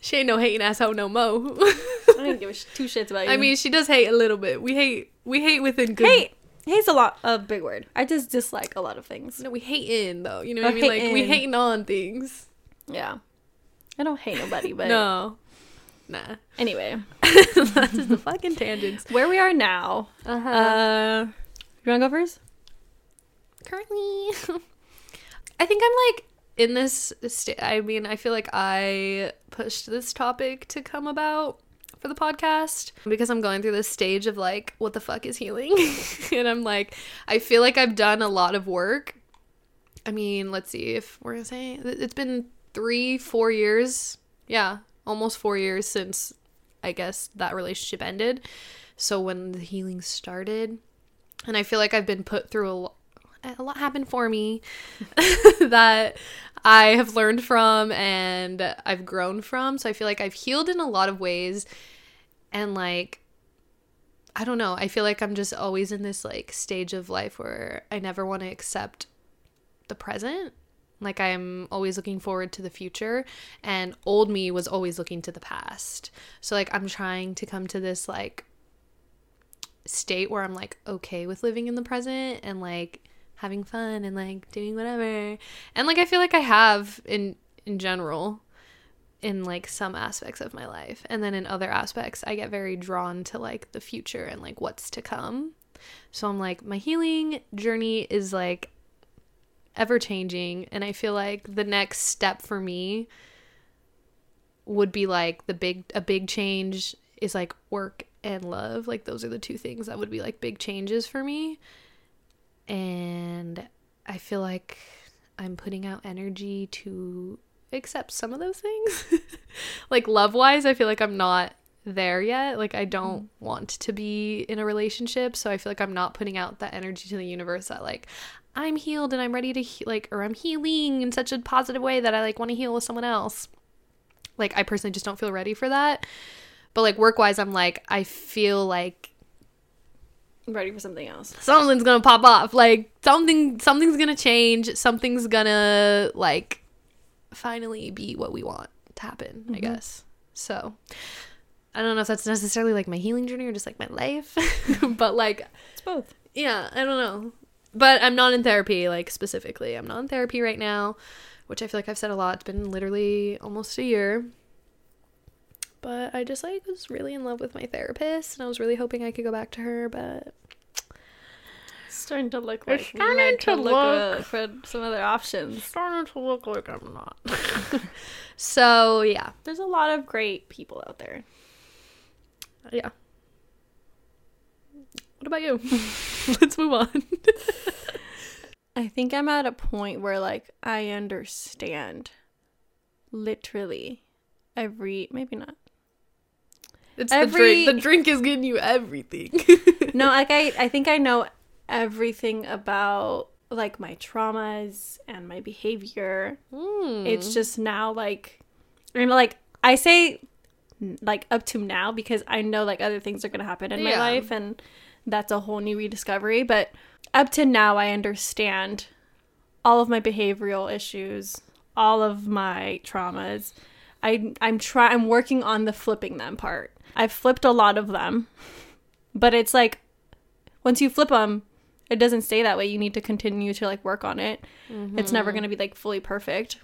She ain't no hating asshole no mo. I didn't give a sh- two shits about you. I mean, she does hate a little bit. We hate. We hate within good. hate. Hate's a lot a big word. I just dislike a lot of things. No, we hating though. You know what Oh, I mean? Like we hating. hating on things. Yeah. I don't hate nobody, but no. Nah. anyway, That's just the fucking tangents. where we are now. Uh-huh. Uh, you wanna go first? currently i think i'm like in this sta- i mean i feel like i pushed this topic to come about for the podcast because i'm going through this stage of like what the fuck is healing and i'm like i feel like i've done a lot of work i mean let's see if we're gonna say it's been three four years yeah almost four years since i guess that relationship ended so when the healing started and I feel like I've been put through a lot. A lot happened for me that I have learned from and I've grown from. So I feel like I've healed in a lot of ways. And like, I don't know. I feel like I'm just always in this like stage of life where I never want to accept the present. Like I'm always looking forward to the future and old me was always looking to the past. So like I'm trying to come to this like state where I'm like okay with living in the present and like having fun and like doing whatever. And like I feel like I have in in general in like some aspects of my life. And then in other aspects I get very drawn to like the future and like what's to come. So I'm like my healing journey is like ever changing and I feel like the next step for me would be like the big a big change is like work and love. Like those are the two things that would be like big changes for me. And i feel like i'm putting out energy to accept some of those things. Like love wise i feel like i'm not there yet. Like i don't mm. want to be in a relationship so i feel like i'm not putting out that energy to the universe that like i'm healed and i'm ready to he- like or i'm healing in such a positive way that i like want to heal with someone else. Like i personally just don't feel ready for that. But like work wise i'm like i feel like I'm ready for something else. something's gonna pop off. Like something something's gonna change. Something's gonna like finally be what we want to happen i mm-hmm. guess. So i don't know if that's necessarily like my healing journey or just like my life. But like It's both. yeah i don't know but i'm not in therapy like specifically. I'm not in therapy right now which i feel like i've said a lot. It's been literally almost a year. But i just like was really in love with my therapist and i was really hoping i could go back to her but It's starting to look like starting might to look look- uh, for some other options. starting to look like i'm not. So yeah. There's a lot of great people out there. yeah. What about you let's move on I think I'm at a point where like I understand literally every maybe not. it's Every- the drink the drink is getting you everything No, like I I think I know everything about like my traumas and my behavior. Hmm. It's just now like know like I say like up to now because I know like other things are going to happen in my life and that's a whole new rediscovery, but up to now I understand all of my behavioral issues, all of my traumas. I I'm try I'm working on the flipping them part. I've flipped a lot of them. But it's like once you flip them, it doesn't stay that way. You need to continue to like work on it. It's never mm-hmm. going to be like fully perfect.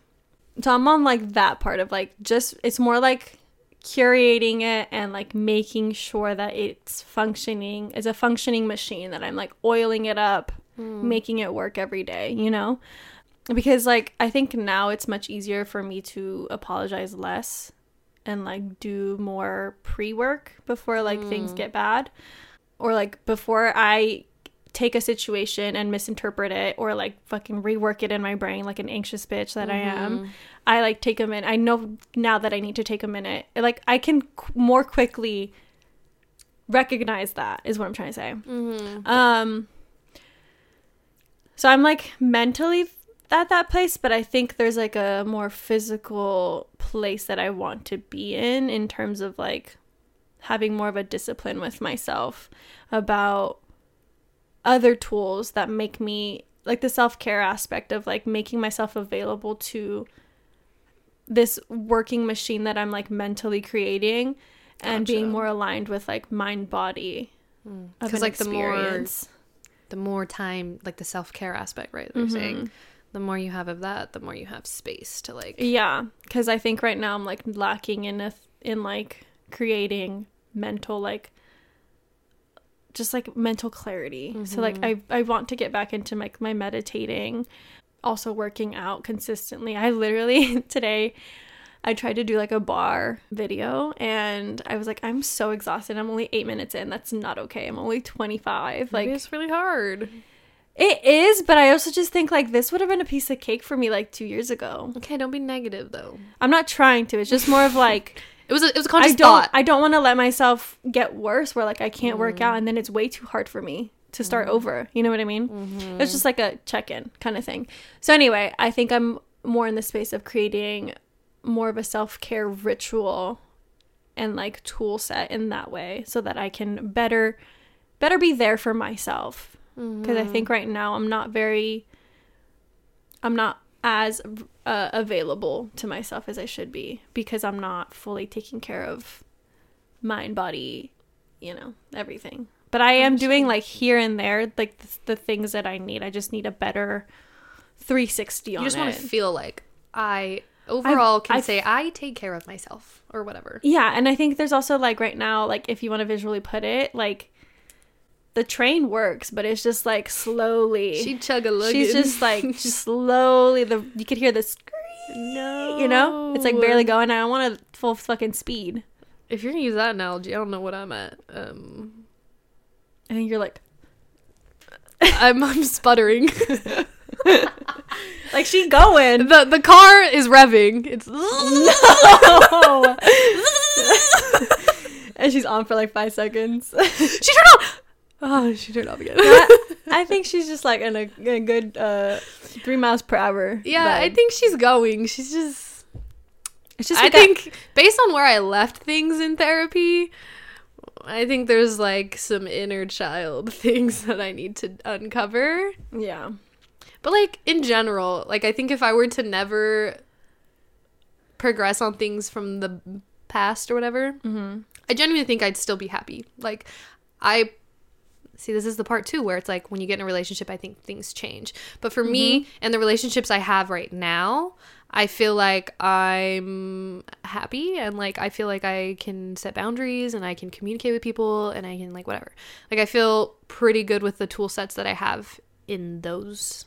So I'm on like that part of like just it's more like curating it and like making sure that it's functioning as a functioning machine that I'm like oiling it up, hmm. making it work every day, you know? Because like I think now it's much easier for me to apologize less and like do more pre-work before like things hmm. get bad. or like before I take a situation and misinterpret it or like fucking rework it in my brain like an anxious bitch that I am, mm-hmm. I like take a minute. I know now that I need to take a minute. Like I can qu- more quickly recognize that is what I'm trying to say. Um so I'm like mentally at that place, but I think there's like a more physical place that I want to be in in terms of like having more of a discipline with myself about other tools that make me like the self-care aspect of like making myself available to this working machine that I'm like mentally creating and being more aligned with like mind body Because an like the more the more time, like the self care aspect, right? They're Mm-hmm. saying the more you have of that, the more you have space to like. Yeah, because I think right now I'm like lacking in a, in like creating mental like just like mental clarity. So like I I want to get back into my my meditating, also working out consistently. I literally today I tried to do like a barre video and I was like I'm so exhausted. I'm only 8 minutes in. That's not okay. I'm only 25. Like it's really hard. it is, but I also just think like this would have been a piece of cake for me like 2 years ago. Okay, don't be negative though. I'm not trying to. It's just more of like It was a, it was a I conscious don't thought. I don't want to let myself get worse where like I can't work mm. out and then it's way too hard for me to start mm-hmm. over. You know what I mean? Mm-hmm. It's just like a check-in kind of thing. So anyway, I think I'm more in the space of creating more of a self-care ritual and like tool set in that way so that I can better better be there for myself because I mm-hmm. think right now I'm not very I'm not as uh, available to myself as I should be because I'm not fully taking care of mind, body, you know, everything. But I am doing like here and there, like the, the things that I need. I just need a better 360 on you just want to feel like I overall can I've- say I take care of myself or whatever. yeah, and I think there's also like right now, like if you want to visually put it, like the train works, but it's just like slowly. She chug a lug. She's just like slowly. The you could hear the scream. no. You know, it's like barely going. I don't want a full fucking speed. If you're gonna use that analogy, I don't know what I'm at. Um, And you're like, I'm, I'm sputtering. like she going. the the car is revving. It's No. and she's on for like five seconds. she turned off. Oh, she turned off again. I think she's just like in a, in a good uh, three miles per hour. yeah, I think she's going. She's just. it's just. I Like a- think based on where I left things in therapy, I think there's like some inner child things that I need to uncover. yeah. But like in general, like I think if I were to never progress on things from the past or whatever, Mm-hmm. I genuinely think I'd still be happy. Like I see this is the part too where it's like when you get in a relationship, I think things change. But for me and the relationships I have right now, I feel like I'm happy and like I feel like I can set boundaries and I can communicate with people and I can like whatever. Like I feel pretty good with the tool sets that I have in those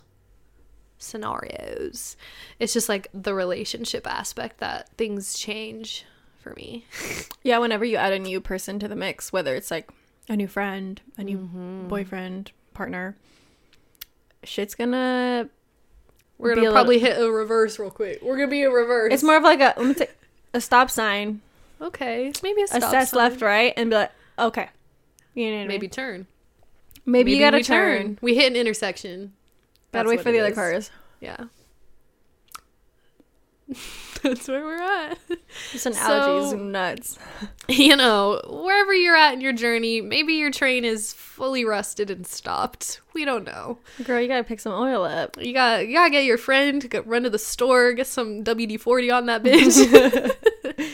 scenarios. It's just like the relationship aspect that things change for me. Yeah. Whenever you add a new person to the mix, whether it's like a new friend, a new Mm-hmm. boyfriend, partner, shit's gonna. We're gonna probably hit a reverse real quick. We're gonna be a reverse. It's more of like a let me take a stop sign, okay. Maybe a stop assess sign. left, right, and be like, okay. You know what I mean? Maybe turn. Maybe, you gotta we turn. We hit an intersection. Gotta wait for the it other cars. Yeah. That's where we're at. This analogy is So- nuts. you know, wherever you're at in your journey, maybe your train is fully rusted and stopped. We don't know. Girl, you gotta pick some oil up. You gotta, you gotta get your friend go run to the store, get some WD forty on that bitch.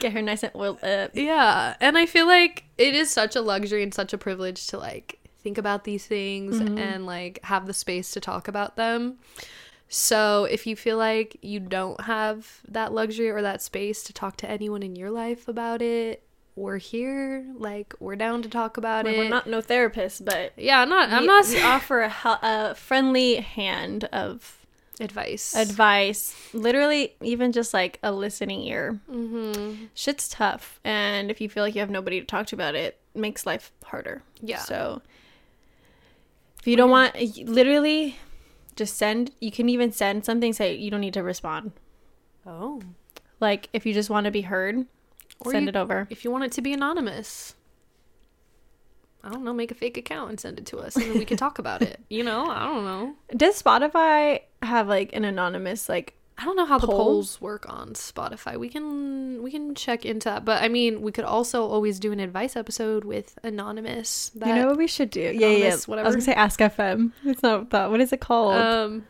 Get her nice and oiled up. yeah, and I feel like it is such a luxury and such a privilege to like think about these things mm-hmm. and like have the space to talk about them. So if you feel like you don't have that luxury or that space to talk to anyone in your life about it, we're here. Like we're down to talk about Like, it. we're not no therapists, but yeah, I'm not. I'm not we offer a, a friendly hand of advice. advice. Literally, even just like a listening ear. mm-hmm. Shit's tough, and if you feel like you have nobody to talk to about it, makes life harder. Yeah. So if you don't want, literally, just send. You can even send something. Say you don't need to respond. Oh. Like if you just want to be heard, Or send you- it over. If you want it to be anonymous, I don't know, make a fake account and send it to us, and then we can talk about it. You know, I don't know. Does Spotify have like an anonymous like? I don't know how the Polls? polls work on Spotify. We can we can check into that, but I mean, we could also always do an advice episode with anonymous. That, you know what we should do? Yeah, yeah. yeah. Anonymous, I was gonna say Ask FM. It's not that. What is it called? um,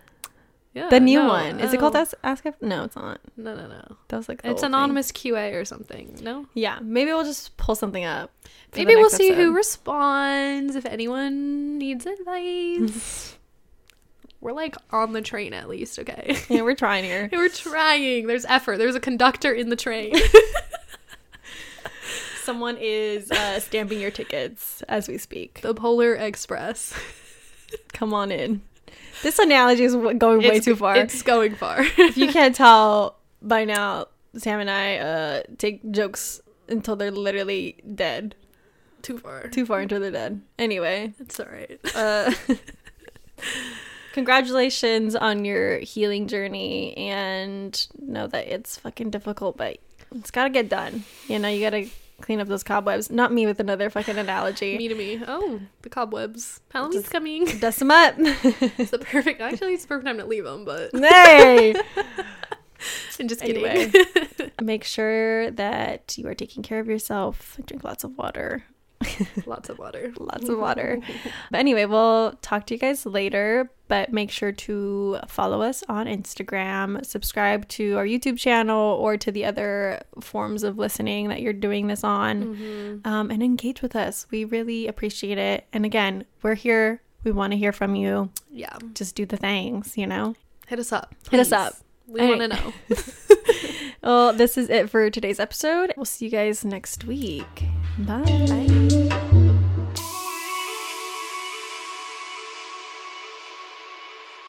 yeah, the new no, one. Is it called oh, Ask, Ask FM? No, it's not. No, no, no. That was like It's old thing. anonymous QA or something. No, Yeah, maybe we'll just pull something up. maybe we'll see who responds. If anyone needs advice, we're like on the train at least. Okay. yeah, we're trying here. We're trying. There's effort. There's a conductor in the train. Someone is uh, stamping your tickets as we speak. the Polar Express. Come on in. This analogy is going way It's- too far. It's going far. if you can't tell by now, Sam and I uh, take jokes until they're literally dead. too far. Too far until they're dead. Anyway, It's all right. uh, congratulations on your healing journey and know that it's fucking difficult, but it's gotta get done. You know, you gotta clean up those cobwebs. Not me with another fucking analogy. Me to me. Oh, the cobwebs. Halloween's Just- coming. Dust them up. It's the perfect. Actually, it's the perfect time to leave them, but hey! I'm just kidding. Anyway. Make sure that you are taking care of yourself. Drink lots of water. Lots of water. Lots of water. But anyway, we'll talk to you guys later. But make sure to follow us on Instagram, subscribe to our YouTube channel or to the other forms of listening that you're doing this on, Mhm. um, and engage with us. We really appreciate it. And again, we're here. We want to hear from you. Yeah. Just do the things, you know? Hit us up. Hit us up. We want to know. Well, this is it for today's episode. We'll see you guys next week. Bye. Bye.